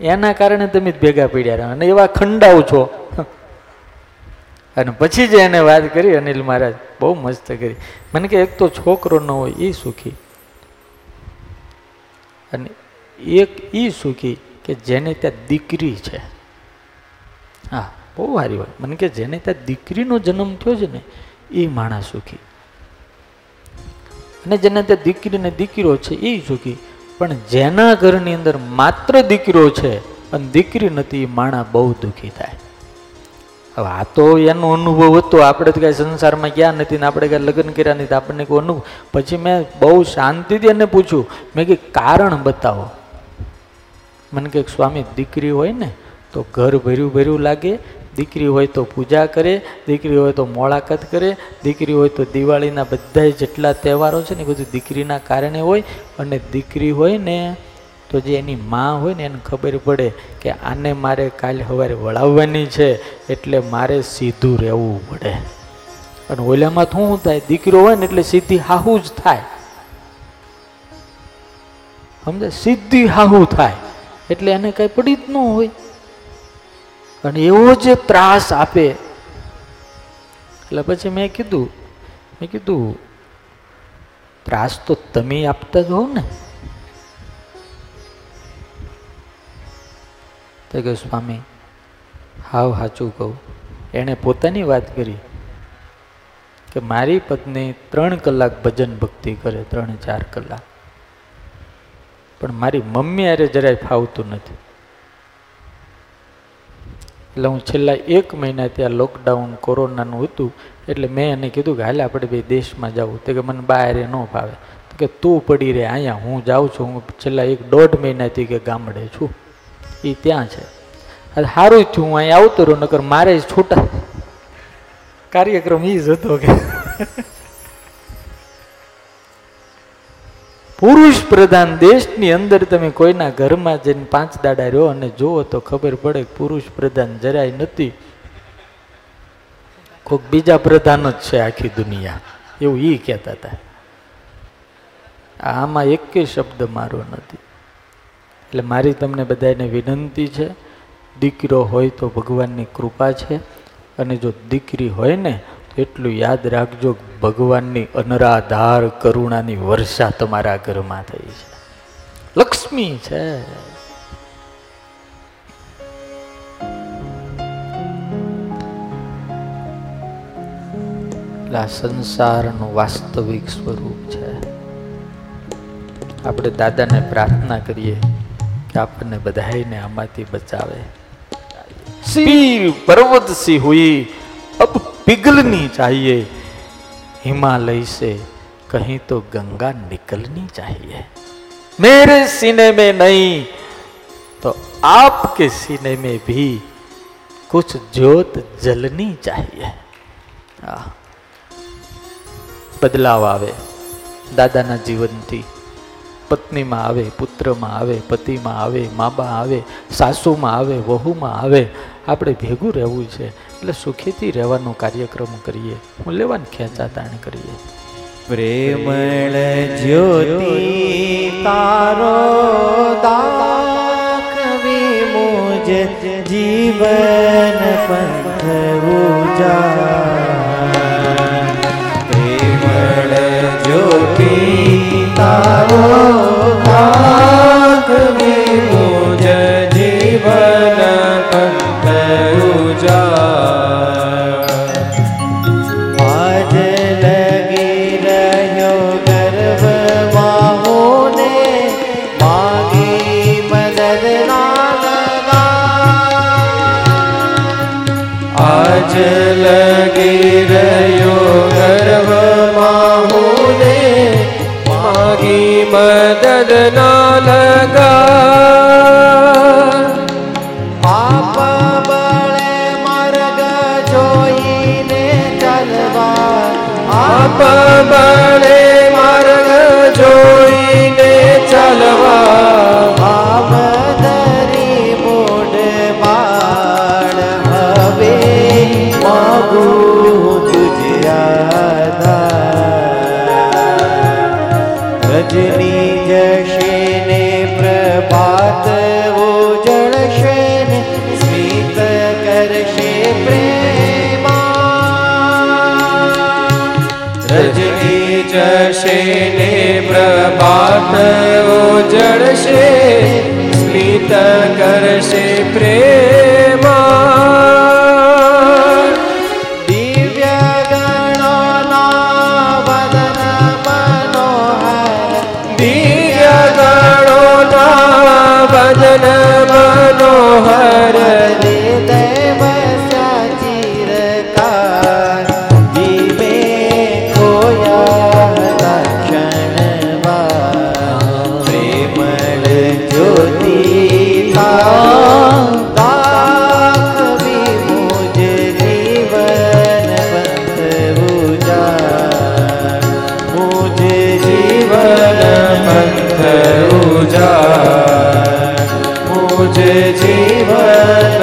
એના કારણે તમે ભેગા પડ્યા અને એવા ખંડાવ છો. અને પછી જે એને વાત કરી, અનિલ મહારાજ, બહુ મસ્ત કરી. મને કે એક તો છોકરો ન હોય એ સુખી. અને એક એ સુખી કે જેને ત્યાં દીકરી છે. હા, બહુ સારી વાત. મને કે જેને ત્યાં દીકરીનો જન્મ થયો છે ને એ માણસ સુખી. અને જેને ત્યાં દીકરીને દીકરો છે એ સુખી. પણ જેના ઘરની અંદર માત્ર દીકરો છે અને દીકરી નથી, માણા બહુ દુઃખી થાય. હવે આ તો એનો અનુભવ હતો. આપણે તો કાંઈ સંસારમાં ગયા નથી ને આપણે કાંઈ લગ્ન કર્યા નથી. આપણને કોઈ અનુભવ. પછી મેં બહુ શાંતિથી એને પૂછ્યું. મેં કે કારણ બતાવો. મને કે સ્વામી, દીકરી હોય ને, તો ઘર ભર્યું ભર્યું લાગે દીકરી હોય તો પૂજા કરે, દીકરી હોય તો મોળાકત કરે, દીકરી હોય તો દિવાળીના બધા જેટલા તહેવારો છે ને બધું દીકરીના કારણે હોય અને દીકરી હોય ને તો જે એની માં હોય ને એને ખબર પડે કે આને મારે કાલે સવારે વળાવવાની છે એટલે મારે સીધું રહેવું પડે. અને ઓલામાં શું થાય, દીકરો હોય ને એટલે સીધી હાહુ જ થાય. સમજે સીધી હાહુ થાય. એટલે એને કાંઈ પડી જ ન હોય. અને એવો જે ત્રાસ આપે. એટલે પછી મેં કીધું મેં કીધું, ત્રાસ તો તમે આપતા જ હોવ ને. તો કે સ્વામી, હાવ સાચું કહું. એણે પોતાની વાત કરી કે મારી પત્ની ત્રણ કલાક ભજન ભક્તિ કરે, ત્રણ ચાર કલાક. પણ મારી મમ્મી અરે જરાય ફાવતું નથી. એટલે હું છેલ્લા એક મહિના ત્યાં લોકડાઉન કોરોનાનું હતું, એટલે મેં એને કીધું કે હાલે, આપણે બે દેશમાં જવું. તો કે મને બહાર ન ફાવે તો કે તું પડી રહે અહીંયા હું જાઉં છું, હું છેલ્લા એક દોઢ મહિનાથી કે ગામડે છું. એ ત્યાં છે. સારું થયું, હું અહીંયા આવતો રહ્યો, નકર મારે જ છૂટા. કાર્યક્રમ એ જ હતો કે. પુરુષ પ્રધાન દેશની અંદર તમે કોઈના ઘરમાં જઈને પાંચ દાડા રહ્યો અને જુઓ તો ખબર પડે પુરુષ પ્રધાન જરાય નથી. કોઈક બીજા પ્રધાન જ છે આખી દુનિયા. એવું એ કહેતા હતા. આમાં એક શબ્દ મારો નથી. એટલે મારી તમને બધાને વિનંતી છે, દીકરો હોય તો ભગવાનની કૃપા છે અને જો દીકરી હોય ને એટલું યાદ રાખજો ભગવાનની અનરાધાર કરુણાની વર્ષા તમારા ઘરમાં થઈ છે. લક્ષ્મી છે. સંસારનું વાસ્તવિક સ્વરૂપ છે. આપણે દાદાને પ્રાર્થના કરીએ કે આપણને બધાને આમાંથી બચાવે. સિંહ પર્વત સિંહ હુઈ, અબ पिघलनी चाहिए हिमालय से कहीं तो गंगा निकलनी चाहिए मेरे सीने में नहीं तो आपके सीने में भी कुछ ज्योत जलनी चाहिए આ બદલાવ આવે દાદાના જીવનથી પત્નીમાં આવે પુત્રમાં આવે પતિમાં આવે માબા આવે સાસુમાં આવે વહુમાં આવે આપણે ભેગું રહેવું છે એટલે સુખીથી રહેવાનો કાર્યક્રમ કરીએ. મૂલ્યવાન ખેંચાતાણ કરીએ. પ્રેમળ જ્યોતિ તારો દાખવી મુજ જીવન પંથ ઉજા જ્યોતિ તારો રાખવી આપ બળે ઉજળશે સ્મિત કરશે. જીવન.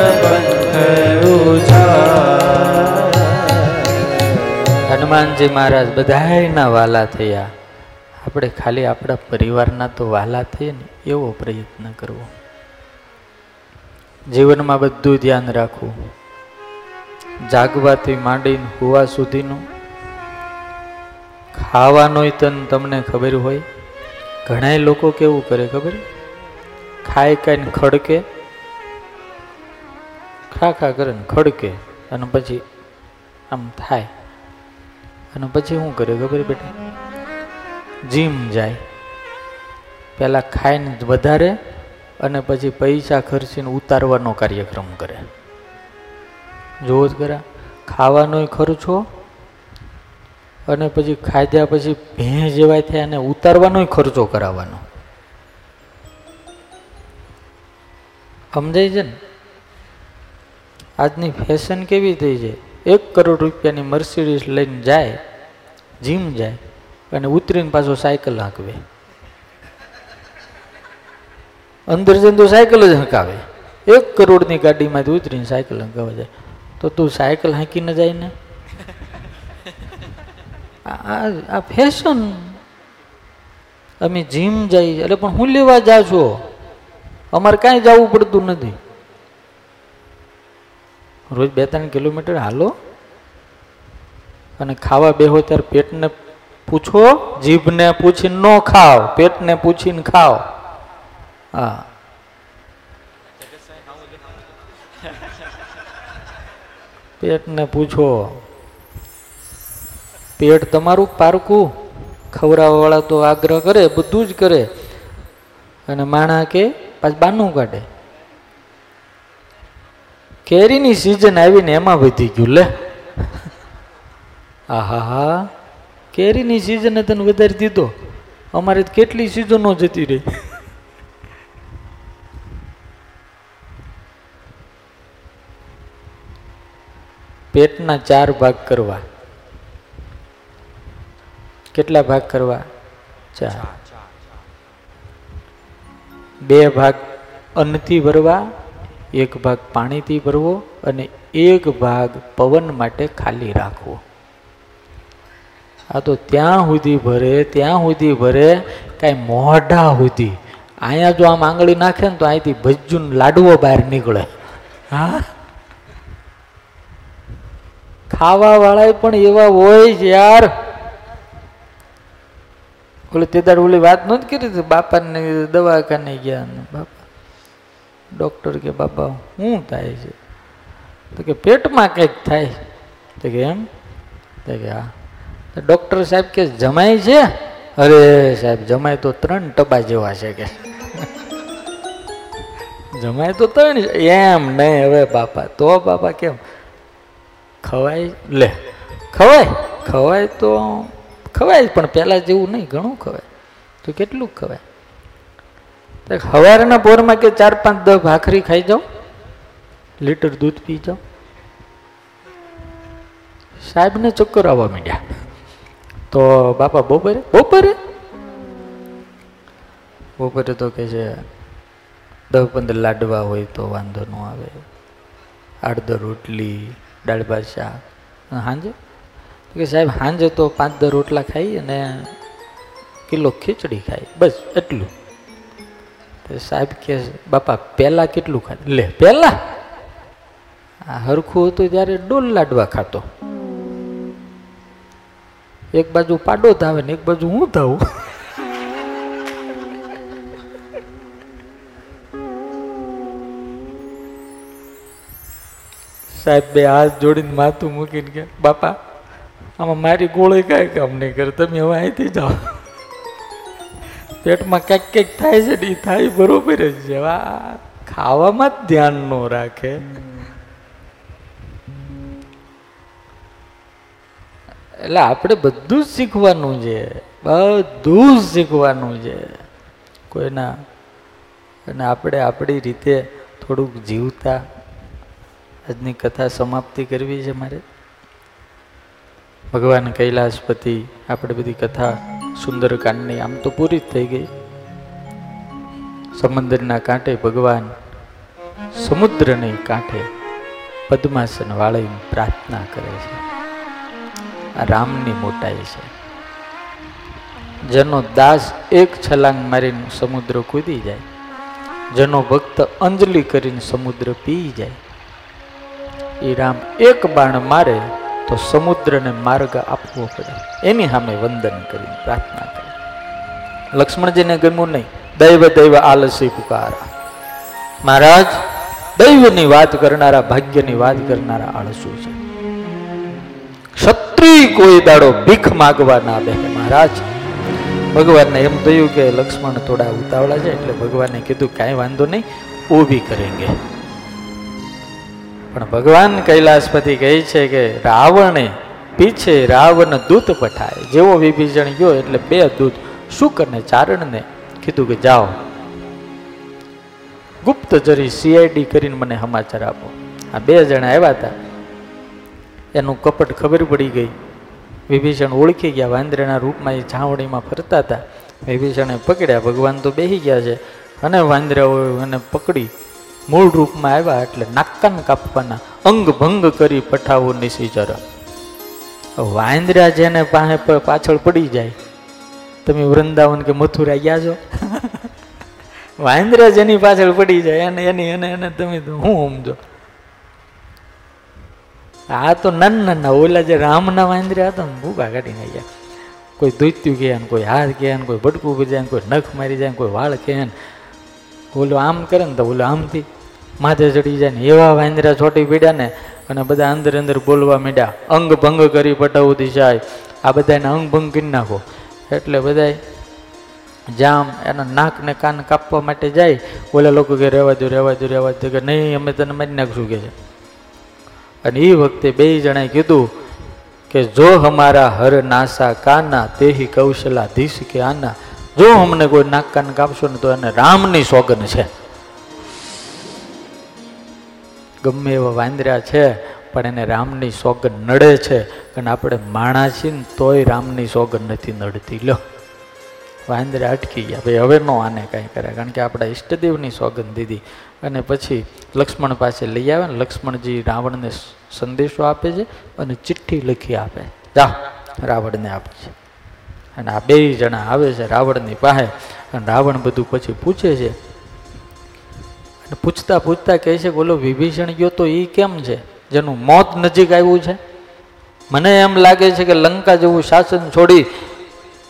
હનુમાનજી મહારાજ બધાયના વાલા થયા. આપણે ખાલી આપણા પરિવારના તો વાલા થઈએ ને, એવો પ્રયત્ન કરવો. જીવનમાં બધું ધ્યાન રાખવું. જાગવાથી માંડીને હોવા સુધીનું ખાવાનોય તન તમને ખબર હોય? ઘણા લોકો કેવું કરે ખબર? ખાય કાંઈ ખડકે ખા ખા કરે ને ખડકે, અને પછી આમ થાય. અને પછી શું કરે ખબર બેટા? જીમ જાય. પહેલાં ખાઈને વધારે, અને પછી પૈસા ખર્ચીને ઉતારવાનો કાર્યક્રમ કરે. જોવો જ ખરા ખાવાનોય ખર્ચો, અને પછી ખાધ્યા પછી ભેં જેવાય થાય અને ઉતારવાનોય ખર્ચો કરાવવાનો. સમજાય છે ને? આજની ફેશન કેવી થઈ છે? એક કરોડ રૂપિયાની મર્સિડીઝ લઈને જાય, જીમ જાય અને ઉતરીને પાછો સાયકલ હાંકવે. અંદર જઈને તો સાયકલ જ હંકાવે. એક કરોડની ગાડીમાંથી ઉતરીને સાયકલ હંકાવા જાય. તો તું સાયકલ હાંકીને જાય ને? આ ફેશન અમે જીમ જઈએ એટલે પણ હું લેવા જાઉં છું? અમારે કાંઈ જવું પડતું નથી. રોજ બે ત્રણ કિલોમીટર હાલો અને ખાવા બેહો ત્યારે પેટને પૂછો, જીભને પૂછીને ન ખાવ, પેટને પૂછીને ખાવ. હા. પેટને પૂછો. પેટ તમારું પારકું. ખવડાવવાળા તો આગ્રહ કરે, બધું જ કરે. અને માણા કે, પાછું બાનું કાઢે. કેરીની સિઝન આવીને એમાં વધી ગયું, લે. આહા હા કેરીની સિઝને તને વધારી દીધો? અમારે કેટલી સિઝનો જતી રહી? પેટના ચાર ભાગ કરવા. કેટલા ભાગ કરવા? ચાર. બે ભાગ અન્નથી ભરવા એક ભાગ પાણીથી ભરવો અને એક ભાગ પવન માટે ખાલી રાખવો. આ તો ત્યાં સુધી ભરે, ત્યાં સુધી ભરે, કાંઈ મોઢા સુધી. અહીંયા જો આમ આંગળી નાખે ને તો અહીંથી ભજ્જુન લાડવો બહાર નીકળે. હા? ખાવા વાળા પણ એવા હોય છે યાર. ઓલી તે દાડ ઓલી વાત નહોતી કરી બાપાને દવાખાને ગયા બાપા? ડૉક્ટર કે, બાપા શું થાય છે? તો કે, પેટમાં કંઈક થાય. તો કે, એમ? તો કે, હા. તો ડૉક્ટર સાહેબ કે, જમાય છે? અરે સાહેબ, જમાય તો ત્રણ ટબા જેવા છે કે. જમાય તો ત્રણ એમ નહીં, હવે બાપા, તો બાપા કેમ? ખવાય, લે, ખવાય ખવાય તો, ખવાય, પણ પહેલાં જેવું નહીં, ઘણું ખવાય. તો કેટલું ખવાય? સવારના પોરમાં કે ચાર પાંચ દસ ભાખરી ખાઈ જાઓ લીટર દૂધ પી જાઓ સાહેબને ચક્કર આવવા માંડ્યા. તો બાપા, બપોરે? બપોરે? બપોરે તો કે છે દસ પંદર લાડવા હોય તો વાંધો ન આવે. આઠ દસ રોટલી, દાળ ભાત, શાક. સાંજે કે સાહેબ સાંજે તો પાંચ દસ રોટલા ખાઈ અને કિલો ખીચડી ખાઈ. બસ, એટલું. સાહેબ કે, બાપા, પહેલાં કેટલું ખા લે, પહેલાં. આ હરખું હતું ત્યારે ડોલ લાડવા ખાતો. એક બાજુ પાડો ધાવે ને એક બાજુ હું ધાવું? સાહેબ બે હાથ જોડીને માથું મૂકીને કે, બાપા, આમાં મારી ગોળી કાંઈ કામ નહીં કરે, તમે હવે અહીંથી જાઓ. પેટમાં ક્યાંક ક્યાંક થાય છે ને થાય બરોબર જ છે. ખાવામાં જ ધ્યાન ન રાખે. એટલે આપણે બધું જ શીખવાનું છે. બધું જ શીખવાનું છે. કોઈના, અને આપણે આપણી રીતે થોડુંક જીવતા. આજની કથા સમાપ્તિ કરવી છે મારે. ભગવાન કૈલાસપતિ, આપણે બધી કથા સુંદરકાંડની આમ તો પૂરી જ થઈ ગઈ. સમુદ્રના કાંઠે ભગવાન, સમુદ્રને કાંઠે પદ્માસન વાળીને પ્રાર્થના કરે છે. આ રામની મોટાઈ છે. જેનો દાસ એક છલાંગ મારીને સમુદ્ર કૂદી જાય. જેનો ભક્ત અંજલિ કરીને સમુદ્ર પી જાય. એ રામ એક બાણ મારે તો સમુદ્રને માર્ગ આપવો પડે. એની સામે વંદન કરીને પ્રાર્થના કરી. લક્ષ્મણજીને ગમ્યું નહીં. દૈવ દૈવ આલસી પુકારા. મહારાજ, દૈવની વાત કરનારા, ભાગ્યની વાત કરનારા આળસુ છે. ક્ષત્રિય કોઈ દાડો ભીખ માગવા ના દે મહારાજ, ભગવાનને એમ થયું કે લક્ષ્મણ થોડા ઉતાવળા છે એટલે ભગવાને કીધું, કાંઈ વાંધો નહીં, ઊભી કરેંગે. પણ ભગવાન કૈલાસપતિ કહે છે કે રાવણે પીછે રાવણ દૂત પઠાય. જેવો વિભીષણ ગયો એટલે બે દૂત શુક અને ચારણને કીધું કે જાઓ. ગુપ્ત જરી સીઆઈડી કરીને મને સમાચાર આપો. આ બે જણા આવ્યા હતા. એનું કપટ ખબર પડી ગઈ. વિભીષણ ઓળખી ગયા. વાંદરાના રૂપમાં એ છાવણીમાં ફરતા હતા. વિભીષણે પકડ્યા. ભગવાન તો બેસી ગયા છે. અને વાંદરાઓ એને પકડી મૂળ રૂપમાં આવ્યા એટલે નાકન કાપવાના અંગ ભંગ કરી પઠાવો નિશિચર વાંદરા જેને પાસે પાછળ પડી જાય. તમે વૃંદાવન કે મથુરા ગયા છો? વાંદરા જેની પાછળ પડી જાય અને એની એને એને તમે હું સમજો? આ તો નાના નાના, ઓલા જે રામના વાંદરા હતા ને ભૂકા કાઢી નાખ્યા કોઈ દૈત્યું કહે ને, કોઈ હાથ કહે ને, કોઈ ભટકું કહે ને, કોઈ નખ મારી જાય કોઈ વાળ કહે ને. ઓલું આમ કરે ને તો ઓલું આમથી માથે ચડી જાય ને એવા વાંદરા છોટી પીડ્યા ને અને બધા અંદર અંદર બોલવા માંડ્યા. અંગ ભંગ કરી પટાવું જાય આ બધાને અંગ ભંગ કરી નાખો. એટલે બધા જામ એના નાક ને કાન કાપવા માટે જાય. ઓલા લોકો કે રહેવા દો રહેવા દો રહેવા દો કે નહીં, અમે તને મારી નાખશું કે છે. અને એ વખતે બે જણાએ કીધું કે જો હમારા હર નાસા કાના, તેહી કૌશલા ધીશ કે આના. જો અમને કોઈ નાક કાન કાપશો ને તો એને રામની સોગન છે. ગમે એવા વાંદરા છે, પણ એને રામની સોગન નડે છે. અને આપણે માણા છીએ ને, તોય રામની સોગન નથી નડતી. લો, વાંદરા અટકી ગયા. ભાઈ, હવે નો આને કાંઈ કરે કારણ કે આપણા ઈષ્ટદેવની સોગન દીધી. અને પછી લક્ષ્મણ પાસે લઈ આવે ને, લક્ષ્મણજી રાવણને સંદેશો આપે છે અને ચિઠ્ઠી લખી આપે. જા, રાવણને આપે છે અને આ બે જણા આવે છે રાવણની પાસે. અને રાવણ બધું પછી પૂછે છે અને પૂછતા પૂછતા કહે છે બોલો વિભીષણ ગયો તો એ કેમ છે? જેનું મોત નજીક આવ્યું છે. મને એમ લાગે છે કે લંકા જેવું શાસન છોડી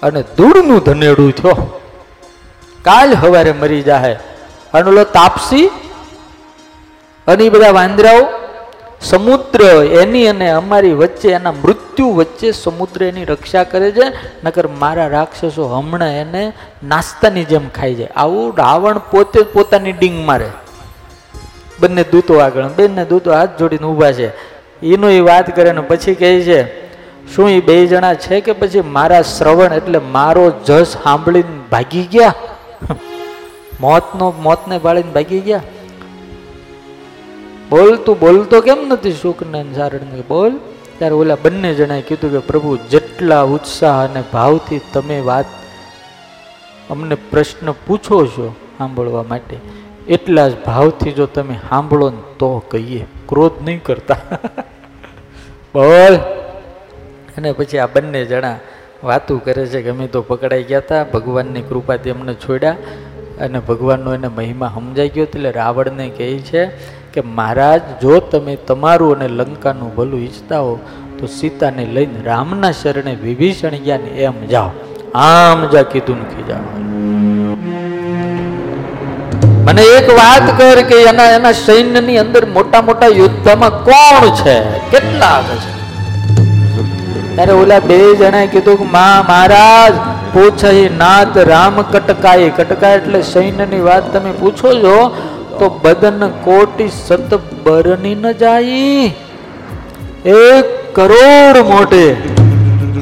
અને ધૂળનું ધનેડું થયો. કાલ હવારે મરી જાહે. અને ઓલો તાપસી અને એ બધા વાંદરાઓ, સમુદ્ર એની અને અમારી વચ્ચે, એના મૃત્યુ વચ્ચે સમુદ્ર એની રક્ષા કરે છે. નકર મારા રાક્ષસો હમણાં એને નાસ્તાની જેમ ખાઈ જાય. આવું રાવણ પોતે પોતાની ડીંગ મારે. બંને દૂતો આગળ. બંને દૂતો હાથ જોડીને ઊભા છે. એનું એ વાત કરે ને પછી કહે છે, શું એ બે જણા છે કે પછી મારા શ્રવણ એટલે મારો જસ સાંભળીને ભાગી ગયા? મોતનો, મોતને પાળીને ભાગી ગયા? બોલતું બોલતો કેમ નથી શુકને સારણને? બોલ. ત્યારે ઓલા બંને જણાએ કીધું કે, પ્રભુ, જેટલા ઉત્સાહ અને ભાવથી તમે વાત અમને પ્રશ્ન પૂછો છો સાંભળવા માટે એટલા જ ભાવથી જો તમે સાંભળો ને તો કહીએ, ક્રોધ નહીં કરતા. બોલ. અને પછી આ બંને જણા વાતું કરે છે કે અમે તો પકડાઈ ગયા હતા ભગવાનની કૃપાથી અમને છોડ્યા અને ભગવાનનો એને મહિમા સમજાઈ ગયો એટલે રાવણને કહે છે કે મહારાજ, જો તમે તમારું અને લંકાનું ભલું ઈચ્છતા હો, તો સીતાને લઈને રામના શરણે વિભીષણ ગયા ને એમ જાઓ. આમ જા કીધું નથી જાઓ મને એક વાત કર કે એના એના સૈન્યની અંદર મોટા મોટા યુદ્ધમાં કોણ છે? કેટલા છે? ત્યારે ઓલા બે જણાએ કીધું કે, મા મહારાજ પૂછહી નાથ રામ કટકાય કટકાય એટલે સૈન્યની વાત તમે પૂછો છો, તો બદન કોટી સત બરની ન જાય એક કરોડ મોટે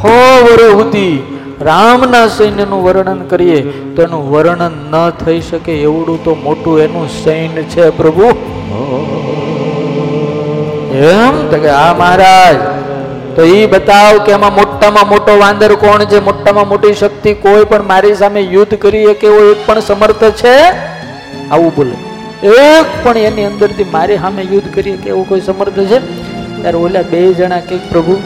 હો વરે સુધી રામના સૈન્યનું વર્ણન કરીએ તો એનું વર્ણન ન થઈ શકે એવડું તો મોટું એનું સૈન્ય છે પ્રભુ. એમ? તો કે આ મહારાજ. તો એ બતાવ કે એમાં મોટામાં મોટો વાંદર કોણ છે? મોટામાં મોટી શક્તિ કોઈ પણ મારી સામે યુદ્ધ કરી કે એવો એક પણ સમર્થ છે? આવું બોલે. એક પણ એની અંદરથી મારી સામે યુદ્ધ કરીએ કે એવું કોઈ સમર્થ છે? ત્યારે ઓલા બે જણા કે પ્રભુ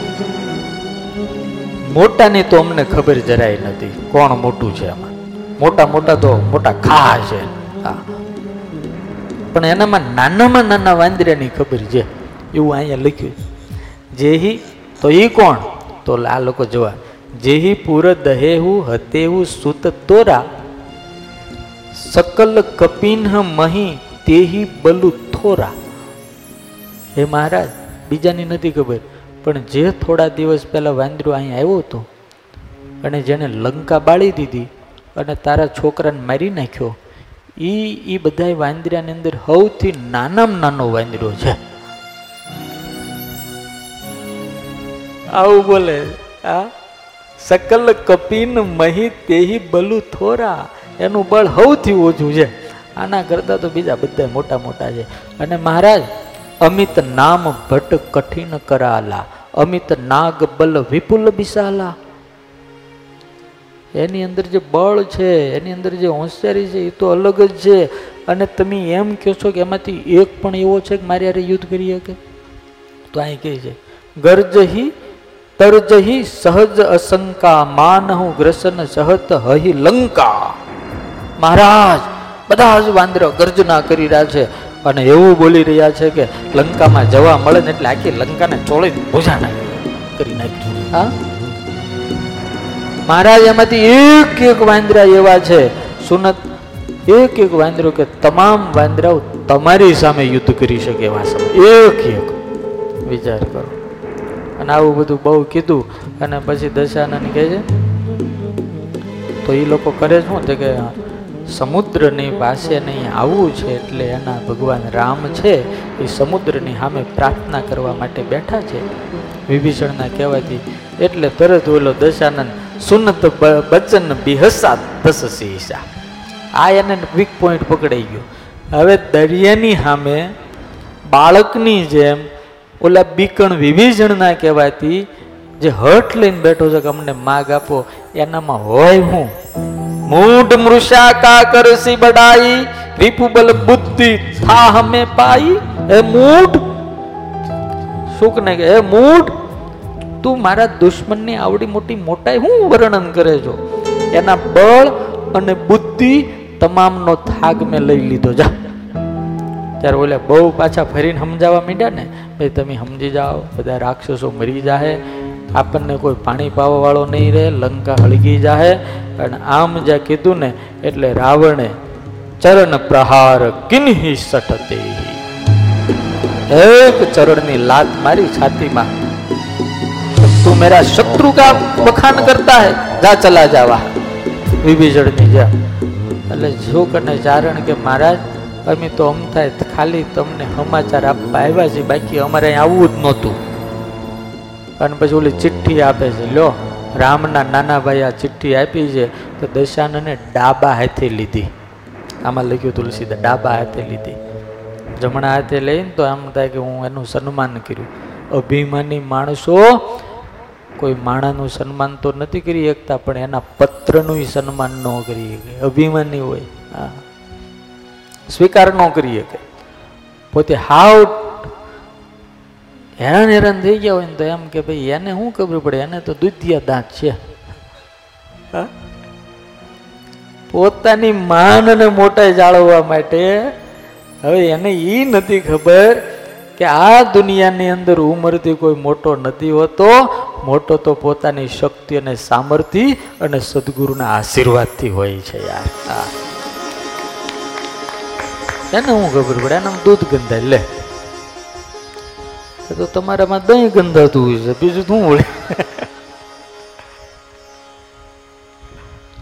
મોટાની તો અમને ખબર જરાય નથી કોણ મોટું છે એમાં મોટા મોટા તો મોટા ખા છે. હા. પણ એનામાં નાનામાં નાના વાંદરાની ખબર છે. એવું અહીંયા લખ્યું જેહી, તો એ કોણ? તો આ લોકો જોવા જેહી પુર દહેહુ હતેહુ સુત તોરા, સકલ કપિન્હ મહી તેહી બલુ થોરા. હે મહારાજ, બીજાની નથી ખબર. પણ જે થોડા દિવસ પહેલાં વાંદરું અહીં આવ્યો હતો, અને જેને લંકા બાળી દીધી અને તારા છોકરાને મારી નાખ્યો એ એ બધા વાંદરાની અંદર સૌથી નાનામાં નાનો વાંદરો છે. આવું બોલે, આ સકલ કપિન મહી તેહી બલુ થોરા, એનું બળ સૌથી ઓછું છે. આના કરતાં તો બીજા બધા મોટા મોટા છે. અને મહારાજ અમિત નામ ભટ્ટ કઠિન કરાલા, અમિત નાગ બલ વિપુલ બિસાલા. એની અંદર જે બળ છે, એની અંદર જે હોશિયારી છે, એ તો અલગ જ છે. અને તમે એમ કહો છો કે એમાંથી એક પણ એવો છે કે મારી યારે યુદ્ધ કરી શકે? તો અહીં કહે છે, ગર્જહી, તરજહી, સહજ અશંકા, માનહુ ગ્રસન સહત હહી લંકા. મહારાજ, બધા જ વાંદરો ગર્જના કરી રહ્યા છે. અને એવું બોલી રહ્યા છે કે લંકામાં જવા મળે ને એટલે આખી લંકાને ચોળી ભૂજા નાખી, કરી નાખ્યું હા? મહારાજ એમાંથી એક એક વાંદરા એવા છે. સુનત, એક એક વાંદરો કે તમામ વાંદરાઓ તમારી સામે યુદ્ધ કરી શકે એવા એક એક. વિચાર કરો. અને આવું બધું બહુ કીધું અને પછી દશાનંદ કહે છે, તો એ લોકો કરે શું? છે કે સમુદ્રની પાસે નહીં આવવું છે એટલે એના ભગવાન રામ છે, એ સમુદ્રની સામે પ્રાર્થના કરવા માટે બેઠા છે. વિભીષણના કહેવાથી એટલે તરત ઓલો દશાનંદ, સુનત બચન બિહસા દસ શીશા આ એને વીક પોઈન્ટ પકડાઈ ગયો. હવે દરિયાની સામે બાળકની જેમ ઓલા બીકણ વિભીષણના કહેવાથી જે હઠ લઈને બેઠો છે કે અમને માગ આપો, એનામાં હોય હું? મૂઢ મૃષા કા કરસી બડાઈ રિપુબલ બુદ્ધિ થા હમે પાઈ. એ મૂઢ. શુકને કે, એ મૂઢ. તું મારા દુશ્મનની આવડી મોટી મોટાઈ હું વર્ણન કરે છો? એના બળ અને બુદ્ધિ તમામનો થાક મેં લઈ લીધો. જા. ત્યારે ઓલે બહુ પાછા ફરીને સમજાવવા માંડ્યા ને, ભાઈ, તમે સમજી જાઓ, બધા રાક્ષસો મરી જાહે આપણને કોઈ પાણી પાવા વાળો નહીં રહે, લંકા હળગી જાહે. અને આમ જ્યાં કીધું ને, એટલે રાવણે ચરણ પ્રહાર કિન્હી સટતે. એક ચરણની લાત મારી છાતીમાં. તું મેરા શત્રુ કા બખાન કરતા હે? જા ચલા જાવા. વિભીષણની જા. એટલે જો કને ચારણ કે મહારાજ, અમે તો અમ થાય ખાલી તમને સમાચાર આપવા આવ્યા છે બાકી અમારે અહીં આવવું જ નહોતું. અને પછી ઓલી ચિઠ્ઠી આપે છે. લો, રામના નાના ભાઈ આ ચિઠ્ઠી આપી છે, તો દશાનને ડાબા હાથે લીધી. આમાં લખ્યું તુલસીદાસ ડાબા હાથે લીધી. જમણા હાથે લઈને તો આમ થાય કે હું એનું સન્માન કર્યું. અભિમાની માણસો, કોઈ માણાનું સન્માન તો નથી કરી શકતા, પણ એના પત્રનું સન્માન ન કરી શકે. અભિમાની હોય. હા. સ્વીકાર ન કરી શકે. પોતે હાવ હેરાન હેરાન થઈ ગયા હોય ને તો એમ કે ભાઈ એને શું ખબર પડે? એને તો દ્વિતીય દાંત છે? પોતાની માન અને મોટાઈ જાળવવા માટે હવે એને એ નથી ખબર કે આ દુનિયાની અંદર ઉંમરથી કોઈ મોટો નથી હોતો. મોટો તો પોતાની શક્તિ અને સામર્થ્ય અને સદગુરુના આશીર્વાદથી હોય છે યાર. એને હું ખબર પડે? એને દૂધ ગંધાય. લે. તો તમારામાં દહીં ગંધાતું છે, બીજું શું હોય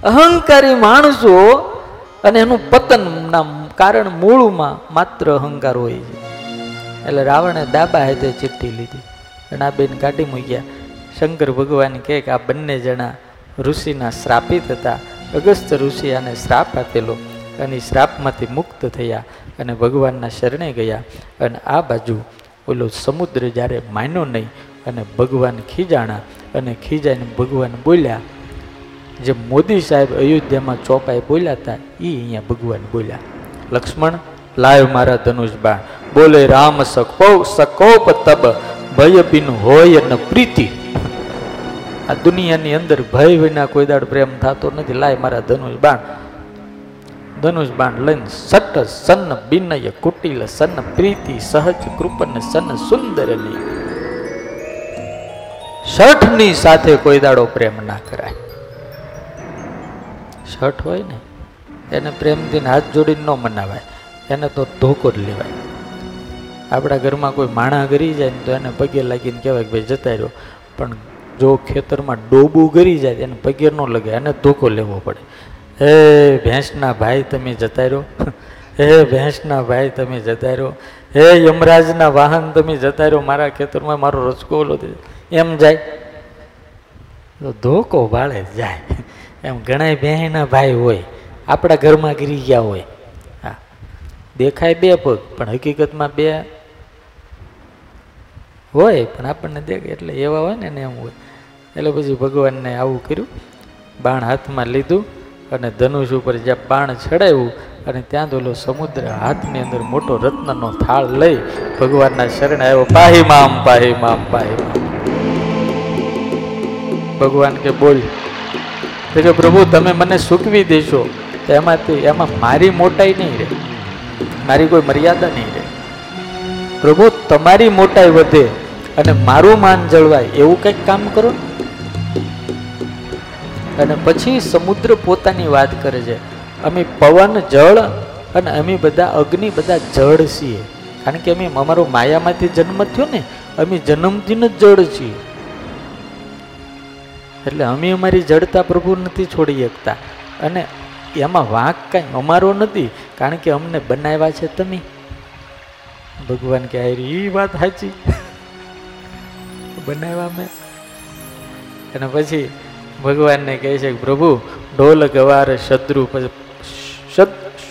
અહંકારી માણસો અને એનું પતનના કારણ મૂળમાં માત્ર અહંકાર હોય છે. એટલે રાવણે દાબા હેતે ચિઠ્ઠી લીધી. અને આ બેન કાઢી મૂક્યા શંકર ભગવાન કહે કે આ બંને જણા ઋષિના શ્રાપિત હતા. અગસ્ત ઋષિ આને શ્રાપ આપેલો. અને શ્રાપમાંથી મુક્ત થયા. અને ભગવાનના શરણે ગયા. અને આ બાજુ ઓલો સમુદ્ર જ્યારે માન્યો નહીં અને ભગવાન ખીજાણા અને ખીજાઈને ભગવાન બોલ્યા, જે મોદી સાહેબ અયોધ્યામાં ચોપાઈ બોલ્યા હતા એ અહીંયા ભગવાન બોલ્યા, લક્ષ્મણ લાવ મારા ધનુષ બાણ. બોલે, રામ સકો સકોપ તબ ભય બિન હોય ન પ્રીતિ. આ દુનિયાની અંદર ભય વિના કોઈ દાડ પ્રેમ થતો નથી. લાય મારા ધનુષ બાણ. ધનુષ બાણ લઈને સટ સન્ન બિનય કુટિલ સન્ન પ્રીતિ સહજ કૃપન સન્ન સુંદરની શઠની સાથે કોઈ દાડો પ્રેમ ના કરાય. શઠ હોય ને, એને પ્રેમથી હાથ જોડીને ન મનાવાય. એને તો ધોકો જ લેવાય. આપણા ઘરમાં કોઈ માણા ગરી જાય ને તો એને પગે લાગીને કહેવાય કે ભાઈ જતા રહ્યો. પણ જો ખેતરમાં ડોબું ગરી જાય એને પગે ન લગે એને ધોકો લેવો પડે. હે ભેંસના ભાઈ તમે જતા રહ્યો હે ભેંસના ભાઈ તમે જતા રહ્યો હે યમરાજના વાહન તમે જતા રહ્યો મારા ખેતરમાં મારો રસકો ઓલો એમ જાય. તો ધોકો ભાળે જાય. એમ ઘણા બહેના ભાઈ હોય. આપણા ઘરમાં ગીરી ગયા હોય. હા. દેખાય બે પગ, પણ હકીકતમાં બે હોય, પણ આપણને દેખ એટલે એવા હોય ને એમ હોય. એટલે પછી ભગવાનને આવું કર્યું. બાણ હાથમાં લીધું. અને ધનુષ ઉપર જ્યાં બાણ ચડાવ્યું અને ત્યાં તો સમુદ્ર હાથની અંદર મોટો રત્નનો થાળ લઈ ભગવાનના શરણે આવ્યો. પાહી મામ પાહી મામ પાહી મામ. ભગવાન કે બોલ. તો કે પ્રભુ, તમે મને સૂકવી દેશો. તો એમાંથી એમાં મારી મોટાઈ નહીં રહે. મારી કોઈ મર્યાદા નહીં રહે. પ્રભુ, તમારી મોટાઈ વધે અને મારું માન જળવાય એવું કંઈક કામ કરો ને. અને પછી સમુદ્ર પોતાની વાત કરે છે. અમે પવન, જળ અને અમે બધા અગ્નિ, બધા જળ છીએ. કારણ કે અમે અમારો માયામાંથી જન્મ થયો ને, અમે જન્મથી જ જળ છીએ. એટલે અમે અમારી જડતા પ્રભુ નથી છોડી શકતા. અને એમાં વાંક કાંઈ અમારો નથી, કારણ કે અમને બનાવ્યા છે તમે. ભગવાન કે એ વાત સાચી. બનાવ્યા મેં અને પછી ભગવાનને કહે છે કે પ્રભુ, ઢોલ ગવાર શત્રુ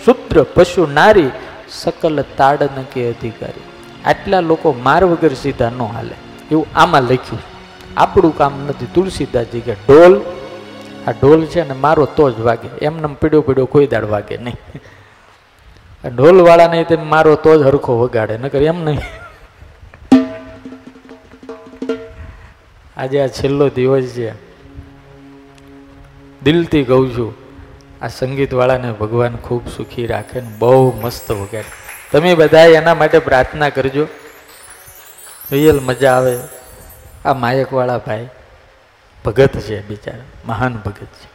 શુદ્ર પશુ નારી સકલ તાડન કે અધિકારી. આટલા લોકો માર વગર સીધા ન હાલે. એવું આમાં લખ્યું આપણું કામ નથી. તુલસીદાસજી કે ઢોલ, આ ઢોલ છે ને મારો તો જ વાગે. એમને પીડ્યો પીડ્યો કોઈ દાડ વાગે નહીં. આ ઢોલ નહીં તેમ મારો તો જ હરખો વગાડે. નકર એમ નહીં. આજે આ છેલ્લો દિવસ છે. દિલથી કહું છું, આ સંગીતવાળાને ભગવાન ખૂબ સુખી રાખે ને બહુ મસ્ત વગાડે. તમે બધા એના માટે પ્રાર્થના કરજો. રિયલ મજા આવે. આ માયકવાળા ભાઈ ભગત છે બિચારા, મહાન ભગત છે.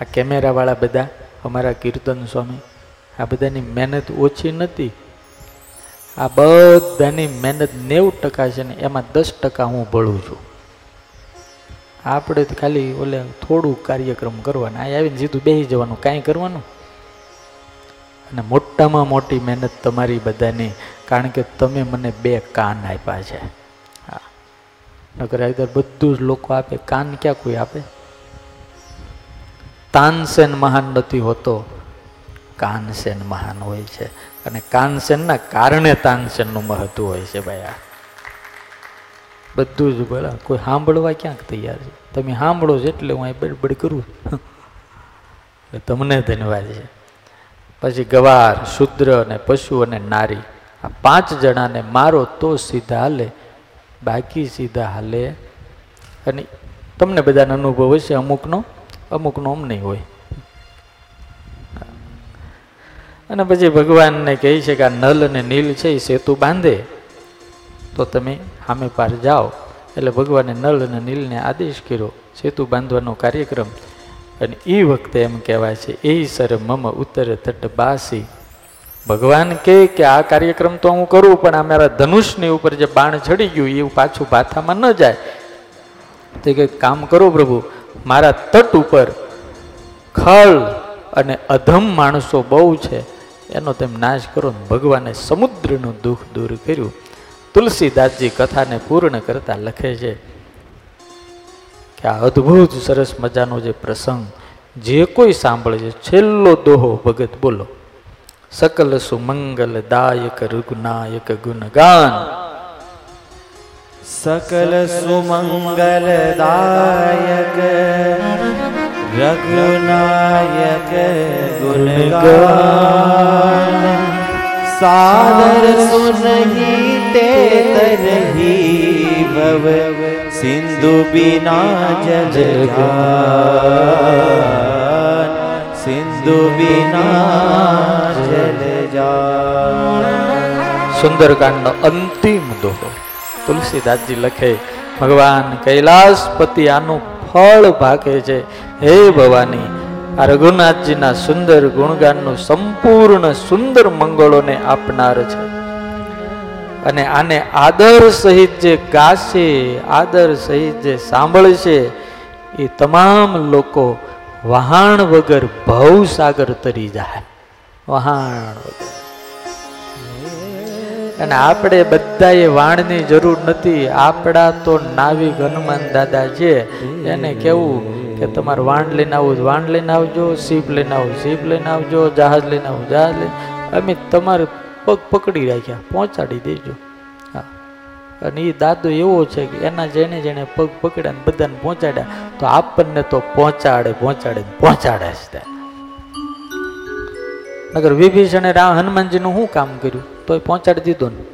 આ કેમેરાવાળા બધા, અમારા કીર્તન સ્વામી, આ બધાની મહેનત ઓછી નથી. આ બધાની મહેનત નેવું ટકા છે ને એમાં દસ ટકા હું ભળું છું. આપણે તો ખાલી ઓલે થોડું કાર્યક્રમ કરવાના. અહીં આવીને સીધું બેસી જવાનું, કાંઈ કરવાનું? અને મોટામાં મોટી મહેનત તમારી બધાની, કારણ કે તમે મને બે કાન આપ્યા છે. હા. નકર આગળ બધું જ લોકો આપે. કાન ક્યાં કોઈ આપે? તાનસેન મહાન નથી હોતો. કાનસેન મહાન હોય છે. અને કાનસેનના કારણે તાનસેનનું મહત્વ હોય છે ભાઈ આ. બધું જ બોલા કોઈ સાંભળવા ક્યાંક તૈયાર છે? તમે સાંભળો છો એટલે હું અહીં બડબડ કરું. તમને ધન્યવાદ છે. પછી ગવાર, શુદ્ર અને પશુ અને નારી. આ પાંચ જણાને મારો તો સીધા હાલે, બાકી સીધા હાલે. અને તમને બધાનો અનુભવ હશે અમુકનો અમુકનો અમને હોય. અને પછી ભગવાનને કહે છે કે આ નલ અને નીલ છે, એ સેતુ બાંધે. તો તમે સામે પાર જાઓ. એટલે ભગવાને નળ અને નીલને આદેશ કર્યો. સેતુ બાંધવાનો કાર્યક્રમ. અને એ વખતે એમ કહેવાય છે, એ સર મમ ઉત્તર તટ બાસી. ભગવાન કહે કે, આ કાર્યક્રમ તો હું કરું, પણ આ મારા ધનુષની ઉપર જે બાણ ચડી ગયું, એ પાછું ભાથામાં ન જાય. તે કે કામ કરો પ્રભુ, મારા તટ ઉપર ખળ અને અધમ માણસો બહુ છે. એનો તેમ નાશ કરો. ભગવાને સમુદ્રનું દુઃખ દૂર કર્યું. તુલસીદાસજી કથાને પૂર્ણ કરતા લખે છે કે આ અદ્ભુત સરસ મજાનો જે પ્રસંગ જે કોઈ સાંભળે છે, છેલ્લો દોહો ભગત બોલો, સકલ સુમંગલ દાયક રઘુનાયક ગુણગાન. સકલ સુમંગલ દાયક રઘુનાયક ગુણગાન. સાદર સુનહી ते तरही भव सिंधु बिना जल जान सिंधु बिना जल जान સુંદરકાંડનો અંતિમ દોહો તુલસીદાસજી લખે ભગવાન કૈલાસપતિ આનું ફળ ભાગે છે હે ભવાની આ રઘુનાથજીના સુંદર ગુણગાનનું સંપૂર્ણ સુંદર મંગળોને આપનાર છે અને આને આદર સહિત જે ગાશે, આદર સહિત જે સાંભળશે, એ તમામ લોકો વહાણ વગર ભવસાગર તરી જાય. વહાણ અને આપણે બધાએ વાણની જરૂર નથી. આપણા તો નાવિક હનુમાન દાદા છે. એને કેવું કે તમારે વાણ લઈને આવું, વાણ લઈને આવજો, સીપ લઈને આવું, સીપ લઈને આવજો, જહાજ લઈને આવું, જહાજ લઈને અમે તમારે પગ પકડી રાખ્યા. પહોંચાડી દેજો. હા. અને એ દાદો એવો છે કે એના જેણે જેણે પગ પકડ્યા ને બધાને પહોંચાડ્યા, તો આપણને તો પહોંચાડે પહોંચાડે પહોંચાડે છે નગર વિભીષણે હનુમાનજીનું શું કામ કર્યું? તો એ પહોંચાડી દીધો ને.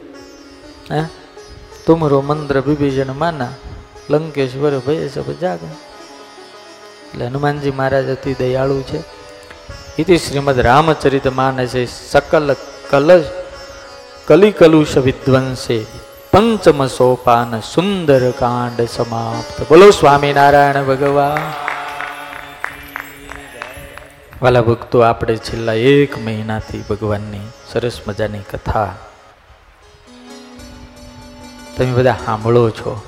હે? તુમરો મંત્ર વિભીષણ માના. લંકેશ્વર ભય છે જાગ એટલે હનુમાનજી મહારાજ અતિ દયાળુ છે. ઇતિ શ્રીમદ રામચરિત છે સકલ કલશ કલિકલુષ વિદ્વંસે પંચમ સોપાન સુંદર કાંડ સમાપ્ત. બોલો સ્વામિનારાયણ ભગવાન. વાલા ભક્તો, આપણે છેલ્લા એક મહિનાથી ભગવાનની સરસ મજાની કથા. તમે બધા સાંભળો છો.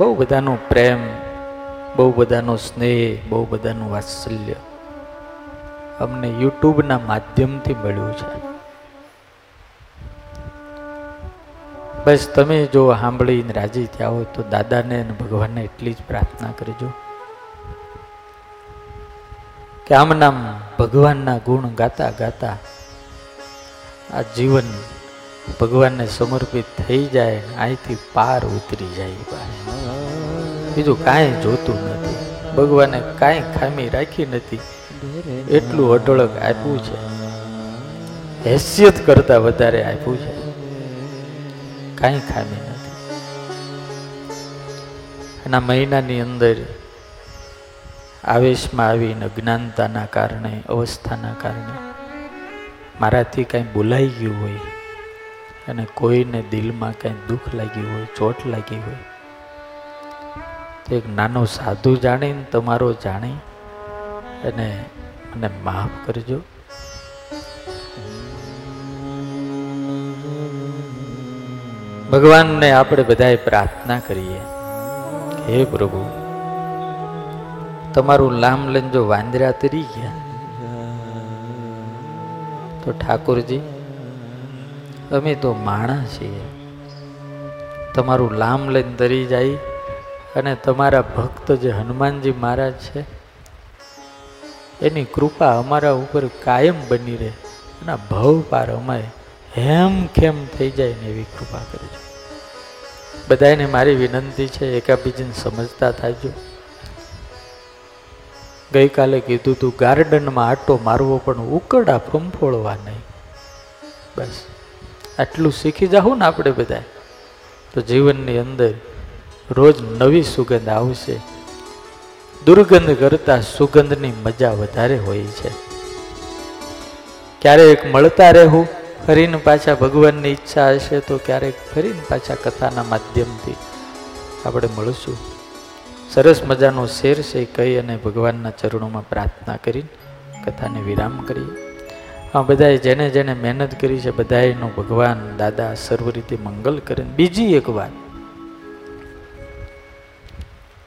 બહુ બધાનો પ્રેમ, બહુ બધાનો સ્નેહ, બહુ બધાનું વાત્સલ્ય. અમને યુટ્યુબના માધ્યમથી મળ્યું છે. બસ તમે જો સાંભળીને રાજી થયા હોય તો દાદાને અને ભગવાનને એટલી જ પ્રાર્થના કરજો કે આમ નામ ભગવાનના ગુણ ગાતા ગાતા આ જીવન ભગવાનને સમર્પિત થઈ જાય, અહીંથી પાર ઉતરી જાય બીજું કાંઈ જોતું નથી. ભગવાને કાંઈ ખામી રાખી નથી. એટલું અઢળક આપ્યું છે. હેસિયત કરતા વધારે આપ્યું છે. કાંઈ ખામી નથી. એના મહિનાની અંદર આવેશમાં આવીને અજ્ઞાનતાના કારણે, અવસ્થાના કારણે મારાથી કાંઈ બોલાઈ ગયું હોય અને કોઈને દિલમાં કાંઈ દુઃખ લાગ્યું હોય, ચોટ લાગી હોય, તો એક નાનો સાધુ જાણીને, તમારો જાણી અને મને માફ કરજો. ભગવાનને આપણે બધાએ પ્રાર્થના કરીએ. હે પ્રભુ, તમારું લામ લંજો વાંદરા તરી ગયા, તો ઠાકોરજી, અમે તો માણસ છીએ. તમારું લામ લઈને તરી જાય અને તમારા ભક્ત જે હનુમાનજી મહારાજ છે એની કૃપા અમારા ઉપર કાયમ બની રહે અને ભવ પાર અમારે હેમ ખેમ થઈ જાય ને એવી કૃપા કરજો બધાને મારી વિનંતી છે, એકાબીજીને સમજતા થાજો. ગઈકાલે કીધું તું, ગાર્ડનમાં આટો મારવો પણ ઉકળા ફંફોળવા નહીં. બસ, આટલું શીખી જાઉં ને આપણે બધા તો જીવનની અંદર રોજ નવી સુગંધ આવશે. દુર્ગંધ કરતા સુગંધની મજા વધારે હોય છે. ક્યારેક મળતા રહેવું, ફરીને પાછા ભગવાનની ઈચ્છા હશે તો ક્યારેક ફરીને પાછા કથાના માધ્યમથી આપણે મળશું. સરસ મજાનો શેર છે કહી અને ભગવાનના ચરણોમાં પ્રાર્થના કરીને કથાને વિરામ કરીએ. આ બધાએ જેને જેને મહેનત કરી છે બધાએનો ભગવાન દાદા સર્વ રીતે મંગલ કરે. બીજી એક વાત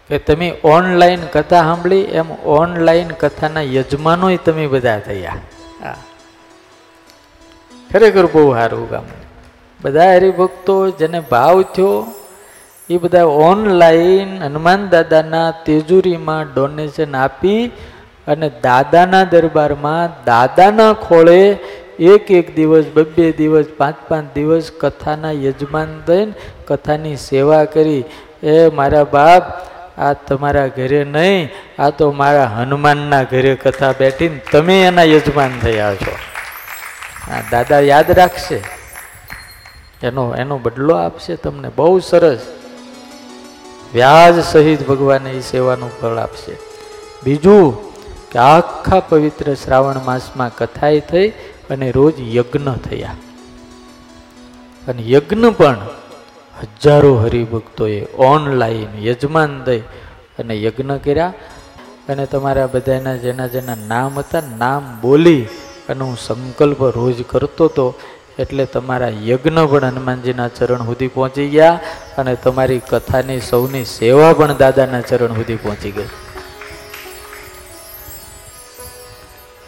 કે તમે ઓનલાઈન કથા સાંભળી, એમ ઓનલાઈન કથાના યજમાનોય તમે બધા થયા. ખરેખર બહુ સારું કામ. બધા હરિભક્તો જેને ભાવ થયો, એ બધા ઓનલાઈન હનુમાન દાદાના તેજુરીમાં ડોનેશન આપી અને દાદાના દરબારમાં, દાદાના ખોળે એક એક દિવસ બે દિવસ, પાંચ પાંચ દિવસ કથાના યજમાન થઈને કથાની સેવા કરી. એ મારા બાપ આ તમારા ઘરે નહીં, આ તો મારા હનુમાનના ઘરે કથા બેઠીને તમે એના યજમાન થયા છો. આ દાદા યાદ રાખશે. એનો એનો બદલો આપશે તમને, બહુ સરસ. વ્યાજ સહિત ભગવાને એ સેવાનું ફળ આપશે. બીજું કે આખા પવિત્ર શ્રાવણ માસમાં કથાએ થઈ અને રોજ યજ્ઞ થયા. અને યજ્ઞ પણ હજારો હરિભક્તોએ ઓનલાઈન યજમાન દઈ અને યજ્ઞ કર્યા. અને તમારા બધાના જેના જેના નામ હતા, નામ બોલી અને હું સંકલ્પ રોજ કરતો હતો, એટલે તમારા યજ્ઞ પણ હનુમાનજીના ચરણ સુધી પહોંચી ગયા અને તમારી કથાની સૌની સેવા પણ દાદાના ચરણ સુધી પહોંચી ગઈ.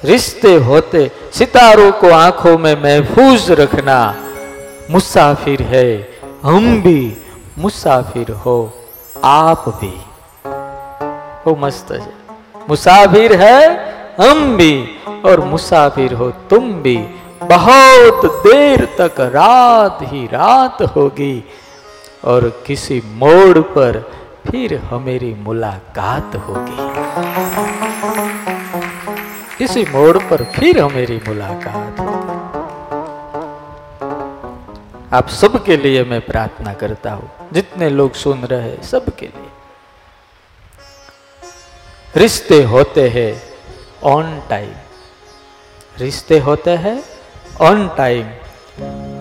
રિશ્તે હોતે સિતારો કો આંખો મેં મહેફૂઝ રખના, મુસાફિર હૈ हम भी मुसाफिर हो, आप भी। हो मस्त है। मुसाफिर है, हम भी, और मुसाफिर हो तुम भी। बहुत देर तक रात ही रात होगी, और किसी मोड़ पर फिर हमेरी मुलाकात होगी। किसी मोड़ पर फिर हमेरी मुलाकात होगी। आप सबके लिए मैं प्रार्थना करता हूँ। जितने लोग सुन रहे हैं, सबके लिए। रिश्ते होते हैं ऑन टाइम रिश्ते होते हैं ऑन टाइम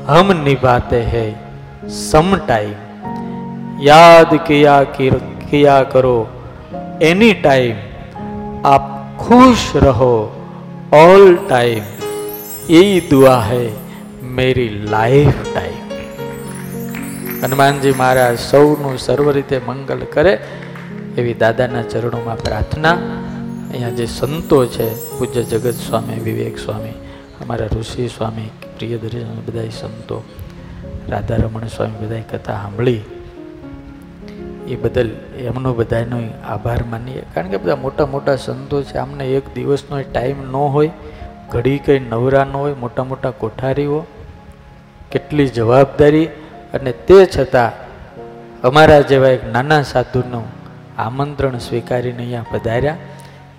हम निभाते हैं सम टाइम याद किया किया करो एनी टाइम आप खुश रहो ऑल टाइम यही दुआ है। मेરી લાઈફ ટાઈમ હનુમાનજી મહારાજ સૌનું સર્વ રીતે મંગલ કરે એવી દાદાના ચરણોમાં પ્રાર્થના. અહીંયા જે સંતો છે, પૂજ્ય જગત સ્વામી, વિવેક સ્વામી, અમારા ઋષિ સ્વામી પ્રિયદર્શન બધા સંતો, રાધારમણ સ્વામી બધા કથા સાંભળી. એ બદલ એમનો બધાનો આભાર માનીએ. કારણ કે બધા મોટા મોટા સંતો છે, આમને એક દિવસનો ટાઈમ ન હોય, ઘડી કંઈ નવરા ન હોય, મોટા મોટા કોઠારીઓ કેટલી જવાબદારી અને તે છતાં અમારા જેવા એક નાના સાધુનું આમંત્રણ સ્વીકારીને અહીંયા પધાર્યા.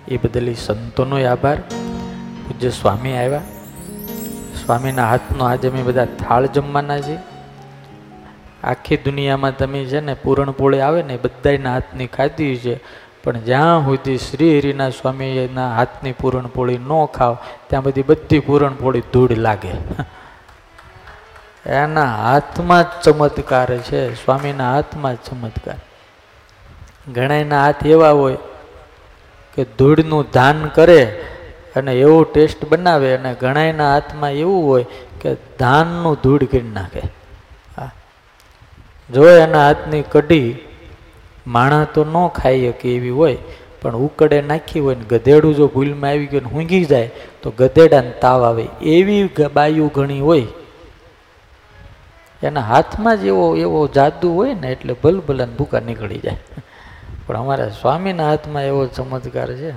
એ બદલ એ સંતોનો આભાર. પૂજ્ય સ્વામી આવ્યા. સ્વામીના હાથનો આજે અમે બધા થાળ જમવાના છીએ. આખી દુનિયામાં તમે છે ને પૂરણપોળી આવે ને બધાના હાથની ખાધી છે. પણ જ્યાં સુધી શ્રી હરિના સ્વામીના હાથની પૂરણપોળી ન ખાવ, ત્યાં બધી બધી પૂરણપોળી ધૂળ લાગે. એના હાથમાં જ ચમત્કાર છે, સ્વામીના હાથમાં જ ચમત્કાર. ઘણાના હાથ એવા હોય કે ધૂળનું ધાન કરે અને એવો ટેસ્ટ બનાવે અને ઘણાના હાથમાં એવું હોય કે ધાનનું ધૂળ કરી નાખે. જો એના હાથની કઢી માણા તો ન ખાઈ શકે એવી હોય, પણ ઉકડે નાખી હોય ને ગધેડું જો ભૂલમાં આવી ગયું ને ઊંઘી જાય, તો ગધેડાને તાવ આવે. એવી બાયું ઘણી હોય એના હાથમાં જ એવો એવો જાદુ હોય ને એટલે ભલભલન ભૂકા નીકળી જાય. પણ અમારા સ્વામીના હાથમાં એવો ચમત્કાર છે.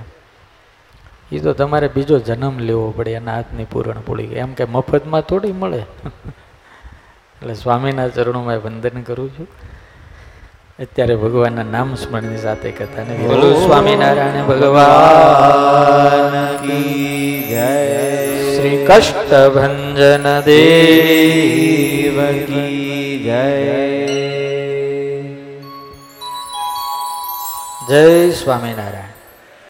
એ તો તમારે બીજો જન્મ લેવો પડે, એના હાથની પૂરણ પૂરી એમ કે મફતમાં થોડી મળે. એટલે સ્વામીના ચરણોમાં વંદન કરું છું. અત્યારે ભગવાનના નામ સ્મરણની સાથે કથાને બોલો સ્વામિનારાયણ ભગવાન કી જય. શ્રી કષ્ટભંજન દેવ દેવ કી જય. જય સ્વામિનારાયણ.